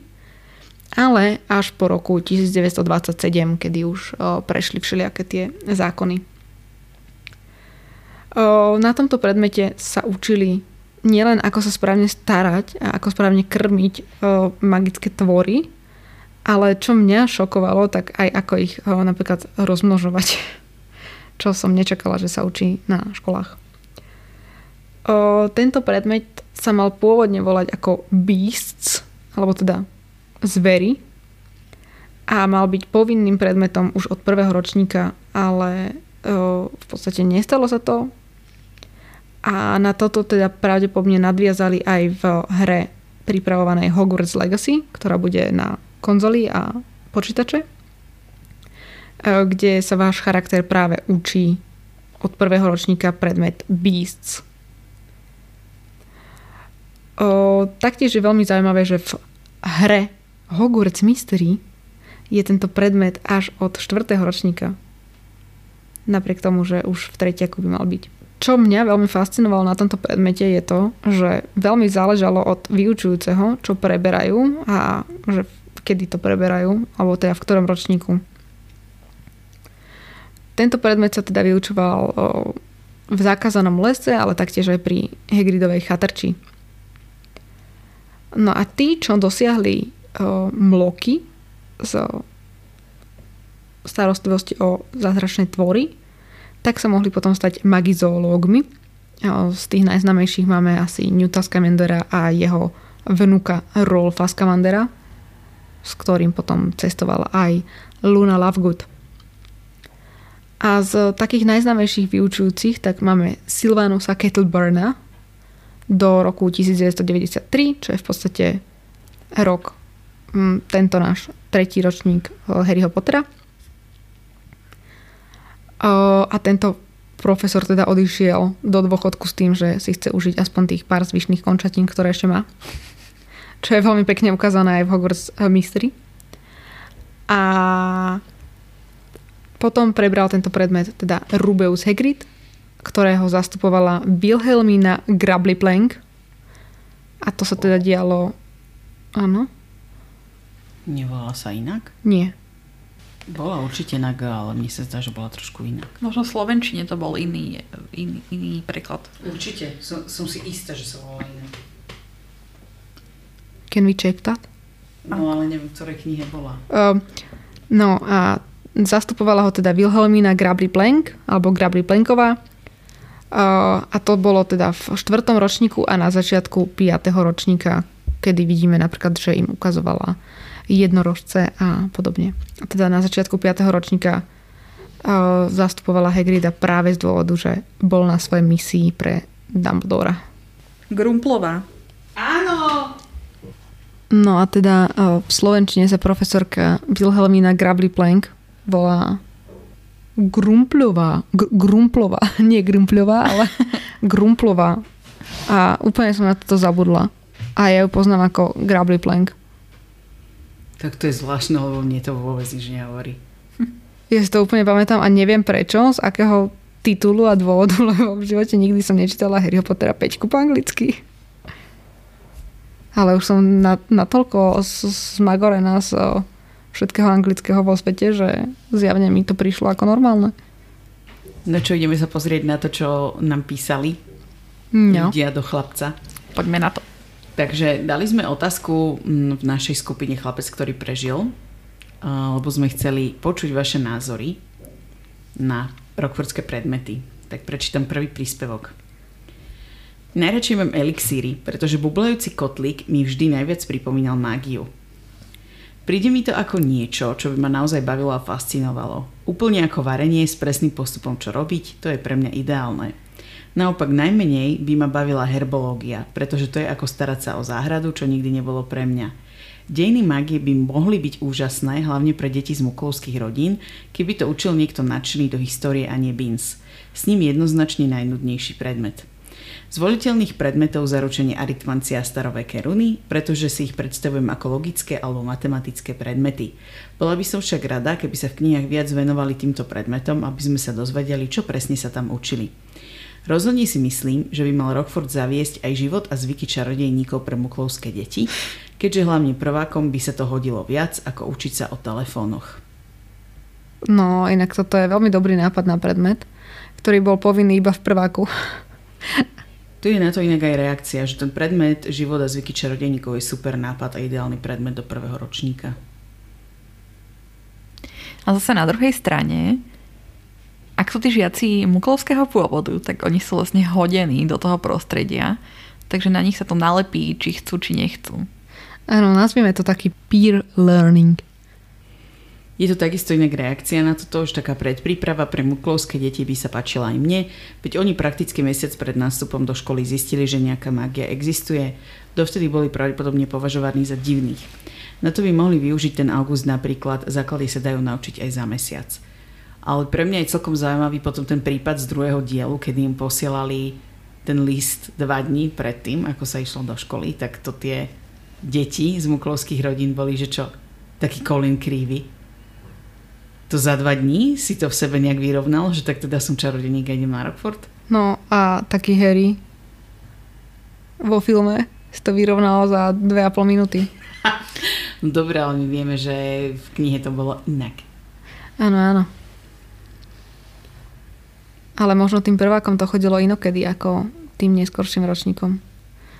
ale až po roku 1927, kedy už o, prešli všelijaké tie zákony. Na tomto predmete sa učili nielen ako sa správne starať a ako správne krmiť magické tvory, ale čo mňa šokovalo, tak aj ako ich napríklad rozmnožovať. *laughs* Čo som nečakala, že sa učí na školách. Tento predmet sa mal pôvodne volať ako Beasts, alebo teda zvery. A mal byť povinným predmetom už od prvého ročníka, ale v podstate nestalo sa to. A na toto teda pravdepodobne nadviazali aj v hre pripravovanej Hogwarts Legacy, ktorá bude na konzoli a počítače, kde sa váš charakter práve učí od prvého ročníka predmet Beasts. O, taktiež je veľmi zaujímavé, že v hre Hogwarts Mystery je tento predmet až od 4. ročníka. Napriek tomu, že už v tretiaku by mal byť. Čo mňa veľmi fascinovalo na tomto predmete je to, že veľmi záležalo od vyučujúceho, čo preberajú a že kedy to preberajú, alebo teda v ktorom ročníku. Tento predmet sa teda vyučoval v zakázanom lese, ale taktiež aj pri Hagridovej chatrči. No a tí, čo dosiahli mloky z starostlivosti o zázračné tvory, tak sa mohli potom stať magizoológmi. Z tých najznamejších máme asi Newta Scamandera a jeho vnuka Rolfa Scamandera, s ktorým potom cestovala aj Luna Lovegood. A z takých najznamejších vyučujúcich tak máme Sylvanusa Kettleburna, do roku 1993, čo je v podstate rok tento náš tretí ročník eh, Harryho Pottera. A tento profesor teda odišiel do dôchodku s tým, že si chce užiť aspoň tých pár zvyšných končatín, ktoré ešte má. Čo je veľmi pekne ukázané aj v Hogwarts Mystery. A potom prebral tento predmet teda Rubeus Hagrid, ktorého zastupovala Wilhelmina Plank. A to sa teda dialo... Áno? Nevolala sa inak? Nie. Bola určite naga, ale mne sa zdá, že bola trošku inak. Možno v Slovenčine to bol iný, iný, iný preklad. Určite. Som, som si istá, že sa volala inak. Can we check that? No, ale neviem, v ktorej knihe bola. Uh, no a zastupovala ho teda Wilhelmina Grabri Plank, alebo Grabri Planková. A to bolo teda v štvrtom ročníku a na začiatku 5. ročníka, kedy vidíme napríklad, že im ukazovala jednorožce a podobne. A teda na začiatku 5. ročníka zastupovala Hagrida práve z dôvodu, že bol na svojej misii pre Dumbledora. Grumplová. Áno! No a teda v Slovenčine sa profesorka Wilhelmina Grabli-Plank volá Grumplová. Gr- Grumplová. *laughs* Nie Grumplová, ale *laughs* Grumplová. A úplne som na toto zabudla. A ja ju poznám ako Grably Plank. Tak to je zvláštne, lebo mne to vôbec nič nehovorí. Ja si to úplne pamätám a neviem prečo, z akého titulu a dôvodu, *laughs* lebo v živote nikdy som nečítala Harry Pottera 5 po anglicky. Ale už som natoľko zmagorená z všetkého anglického vo svete, že zjavne mi to prišlo ako normálne. No čo, ideme sa pozrieť na to, čo nám písali no. ľudia do chlapca. Poďme na to. Takže dali sme otázku mm, v našej skupine Chlapec, ktorý prežil, lebo sme chceli počuť vaše názory na rokfordské predmety. Tak prečítam prvý príspevok. Najradšej mám elixíry, pretože bublajúci kotlík mi vždy najviac pripomínal mágiu. Príde mi to ako niečo, čo by ma naozaj bavilo a fascinovalo. Úplne ako varenie s presným postupom, čo robiť, to je pre mňa ideálne. Naopak najmenej by ma bavila herbológia, pretože to je ako starať sa o záhradu, čo nikdy nebolo pre mňa. Dejiny mágie by mohli byť úžasné, hlavne pre deti z muklovských rodín, keby to učil niekto nadšený do histórie a nie Beans. S ním jednoznačne najnudnejší predmet. Z voliteľných predmetov zaručenie aritmancia a staroveké runy, pretože si ich predstavujem ako logické alebo matematické predmety. Bola by som však rada, keby sa v knihách viac venovali týmto predmetom, aby sme sa dozvedeli, čo presne sa tam učili. Rozhodne si myslím, že by mal Rockford zaviesť aj život a zvyky čarodejníkov pre muklovské deti, keďže hlavne prvákom by sa to hodilo viac, ako učiť sa o telefónoch. No, inak toto je veľmi dobrý nápad na predmet, ktorý bol povinný iba v prváku. *laughs* Tu je na to inak aj reakcia, že ten predmet život a zvyky čarodejníkov je super nápad a ideálny predmet do prvého ročníka. A zase na druhej strane, ak sú tí žiaci muklovského pôvodu, tak oni sú vlastne hodení do toho prostredia, takže na nich sa to nalepí, či chcú, či nechcú. Áno, nazvieme to taký peer learning. Je to takisto inak reakcia na toto, už taká predpríprava pre muklovské deti by sa páčila aj mne, veď oni prakticky mesiac pred nástupom do školy zistili, že nejaká mágia existuje, dovtedy boli pravdepodobne považovaní za divných. Na to by mohli využiť ten august napríklad, základy sa dajú naučiť aj za mesiac. Ale pre mňa je celkom zaujímavý potom ten prípad z druhého dielu, kedy im posielali ten list dva dní predtým, ako sa išlo do školy, tak to tie deti z muklovských rodín boli, že čo, taký Colin Creevy to za dva dní si to v sebe nejak vyrovnal, že tak teda som čarodeník a idem na Rockford? No a taký Harry vo filme si to vyrovnal za dve a pol minúty. *laughs* no dobré, ale my vieme, že v knihe to bolo inak. Áno, áno. Ale možno tým prvákom to chodilo inokedy ako tým neskorším ročníkom.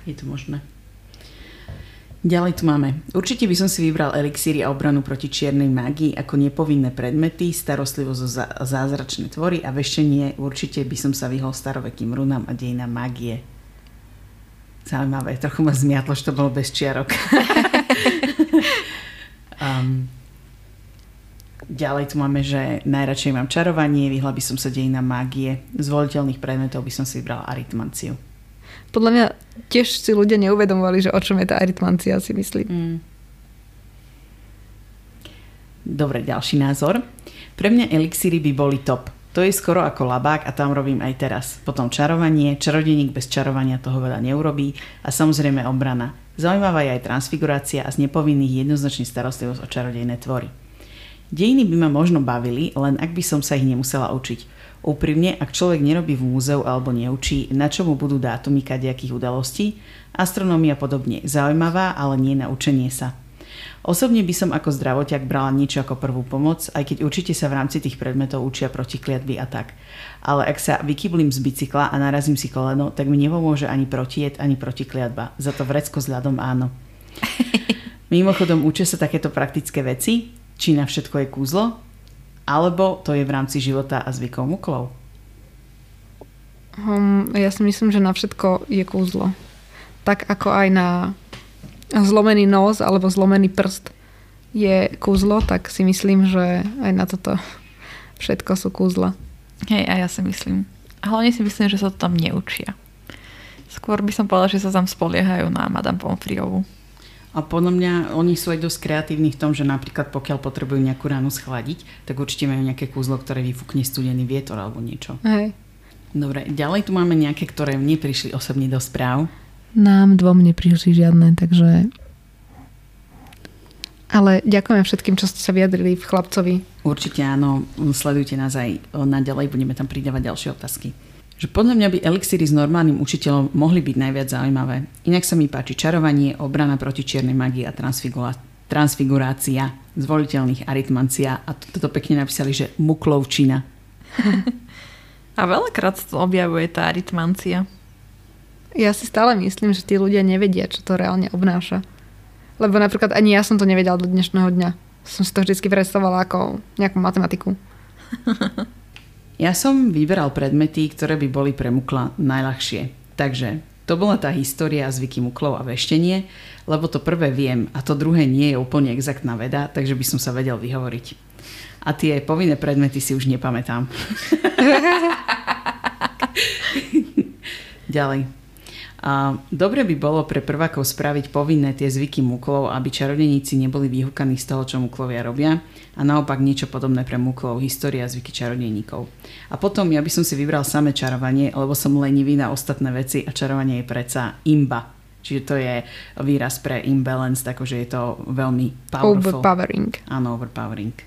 Je to možné. Ďalej tu máme. Určite by som si vybral elixíry a obranu proti čiernej mágii ako nepovinné predmety, starostlivosť o zázračné tvory a vešenie určite by som sa vyhol starovekým runám a dejinám mágie. Zaujímavé, trochu ma zmiatlo, že to bolo bez čiarok. *laughs* um, ďalej tu máme, že najradšej mám čarovanie, vyhla by som sa dejinám mágie. Z voliteľných predmetov by som si vybral aritmanciu. podľa mňa tiež si ľudia neuvedomovali, že o čom je tá aritmancia, si myslím. Mm. Dobre, ďalší názor. Pre mňa elixíry by boli top. To je skoro ako labák a tam robím aj teraz. Potom čarovanie, čarodeník bez čarovania toho veľa neurobí a samozrejme obrana. Zaujímavá je aj transfigurácia a z nepovinných jednoznačne starostlivosť o čarodejné tvory. Dejiny by ma možno bavili, len ak by som sa ich nemusela učiť. Úprimne, ak človek nerobí v múzeu alebo neučí, na čo mu budú dátumy kadejakých udalostí, astronómia podobne zaujímavá, ale nie na učenie sa. Osobne by som ako zdravotiak brala niečo ako prvú pomoc, aj keď určite sa v rámci tých predmetov učia proti kliatby a tak. Ale ak sa vykyblím z bicykla a narazím si koleno, tak mi nepomôže ani protijet, ani protikliatba. Za to vrecko s ľadom áno. *laughs* Mimochodom, učia sa takéto praktické veci, či na všetko je kúzlo, alebo to je v rámci života a zvykov muklov? Um, ja si myslím, že na všetko je kúzlo. Tak ako aj na zlomený nos alebo zlomený prst je kúzlo, tak si myslím, že aj na toto *laughs* všetko sú kúzla. Hej, a ja si myslím. A hlavne si myslím, že sa to tam neučia. Skôr by som povedala, že sa tam spoliehajú na Madame Pomfriovu. A podľa mňa oni sú aj dosť kreatívni v tom, že napríklad pokiaľ potrebujú nejakú ránu schladiť, tak určite majú nejaké kúzlo, ktoré vyfúkne studený vietor alebo niečo. Hej. Dobre, ďalej tu máme nejaké, ktoré mne prišli osobne do správ. Nám dvom neprišli žiadne, takže... Ale ďakujem všetkým, čo ste sa vyjadrili v Chlapcovi. Určite áno, sledujte nás aj naďalej, budeme tam pridávať ďalšie otázky že podľa mňa by elixíry s normálnym učiteľom mohli byť najviac zaujímavé. Inak sa mi páči čarovanie, obrana proti čiernej magii a transfigurácia, zvoliteľných aritmancia a toto pekne napísali, že muklovčina. *laughs* a veľakrát to objavuje tá aritmancia. Ja si stále myslím, že tí ľudia nevedia, čo to reálne obnáša. Lebo napríklad ani ja som to nevedela do dnešného dňa. Som si to vždy predstavovala ako nejakú matematiku. *laughs* Ja som vyberal predmety, ktoré by boli pre mukla najľahšie. Takže to bola tá história zvyky muklov a veštenie, lebo to prvé viem a to druhé nie je úplne exaktná veda, takže by som sa vedel vyhovoriť. A tie povinné predmety si už nepamätám. *laughs* Ďalej. A dobre by bolo pre prvákov spraviť povinné tie zvyky muklov, aby čarodeníci neboli vyhúkaní z toho, čo muklovia robia a naopak niečo podobné pre muklov, história a zvyky čarodeníkov. A potom ja by som si vybral samé čarovanie, lebo som lenivý na ostatné veci a čarovanie je predsa imba. Čiže to je výraz pre imbalance, takže je to veľmi powerful. Overpowering. Áno, overpowering.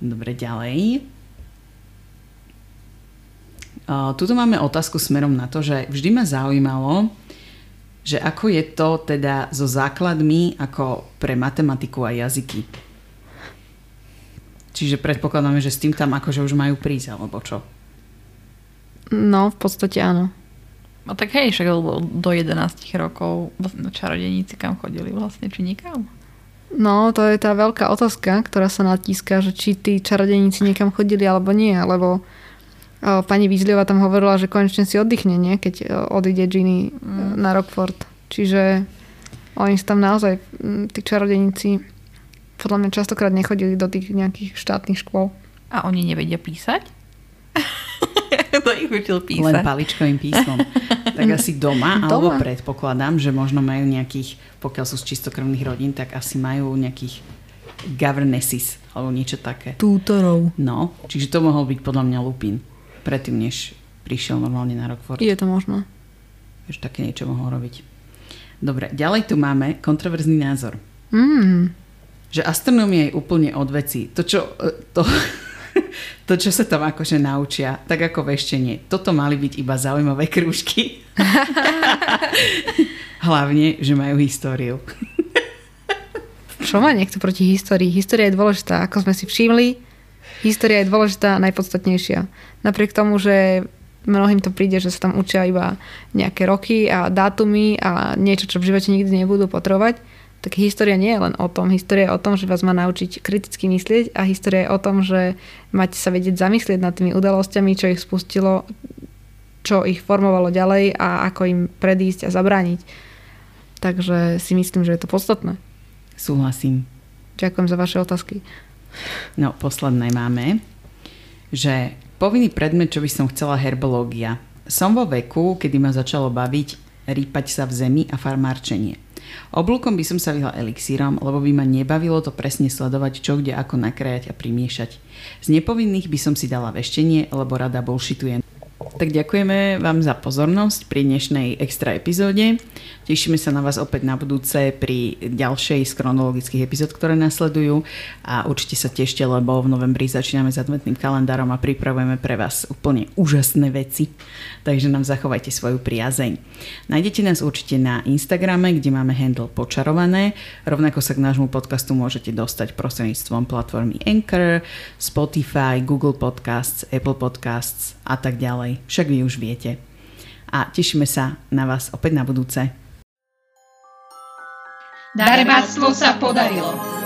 Dobre, ďalej. Tuto máme otázku smerom na to, že vždy ma zaujímalo, že ako je to teda so základmi ako pre matematiku a jazyky. Čiže predpokladáme, že s tým tam akože už majú prísť, alebo čo? No, v podstate áno. No tak hej, však do 11 rokov vlastne čarodeníci kam chodili vlastne, či nikam? No, to je tá veľká otázka, ktorá sa natíska, že či tí čarodeníci niekam chodili alebo nie, lebo pani Vízliova tam hovorila, že konečne si oddychne, nie? keď e, odíde Ginny mm. na Rockford. Čiže oni tam naozaj, tí čarodeníci, podľa mňa častokrát nechodili do tých nejakých štátnych škôl. A oni nevedia písať? *laughs* to ich učil písať. Len paličkovým písmom. *laughs* tak asi doma, doma, alebo predpokladám, že možno majú nejakých, pokiaľ sú z čistokrvných rodín, tak asi majú nejakých governesses alebo niečo také. Tútorov. No, čiže to mohol byť podľa mňa Lupin predtým, než prišiel normálne na Rockford. Je to možno. Už také niečo mohol robiť. Dobre, ďalej tu máme kontroverzný názor. Mm. Že astronómia je úplne od veci. To, čo, e, to, *laughs* to, čo sa tam akože naučia, tak ako veštenie. Toto mali byť iba zaujímavé krúžky. *laughs* Hlavne, že majú históriu. Čo má niekto proti histórii? História je dôležitá. Ako sme si všimli, história je dôležitá a najpodstatnejšia. Napriek tomu, že mnohým to príde, že sa tam učia iba nejaké roky a dátumy a niečo, čo v živote nikdy nebudú potrebovať, tak história nie je len o tom. História je o tom, že vás má naučiť kriticky myslieť a história je o tom, že máte sa vedieť zamyslieť nad tými udalosťami, čo ich spustilo, čo ich formovalo ďalej a ako im predísť a zabrániť. Takže si myslím, že je to podstatné. Súhlasím. Ďakujem za vaše otázky. No, posledné máme, že povinný predmet, čo by som chcela, herbológia. Som vo veku, kedy ma začalo baviť rýpať sa v zemi a farmárčenie. Oblúkom by som sa vyhla elixírom, lebo by ma nebavilo to presne sledovať, čo kde ako nakrájať a primiešať. Z nepovinných by som si dala veštenie, lebo rada bullshitujem. Tak ďakujeme vám za pozornosť pri dnešnej extra epizóde. Tešíme sa na vás opäť na budúce pri ďalšej z chronologických epizód, ktoré nasledujú a určite sa tešte, lebo v novembri začíname s adventným kalendárom a pripravujeme pre vás úplne úžasné veci. Takže nám zachovajte svoju priazeň. Nájdete nás určite na Instagrame, kde máme handle počarované. Rovnako sa k nášmu podcastu môžete dostať prostredníctvom platformy Anchor, Spotify, Google Podcasts, Apple Podcasts a tak ďalej. Však vy už viete. A tešíme sa na vás opäť na budúce. Darebáctvo sa podarilo.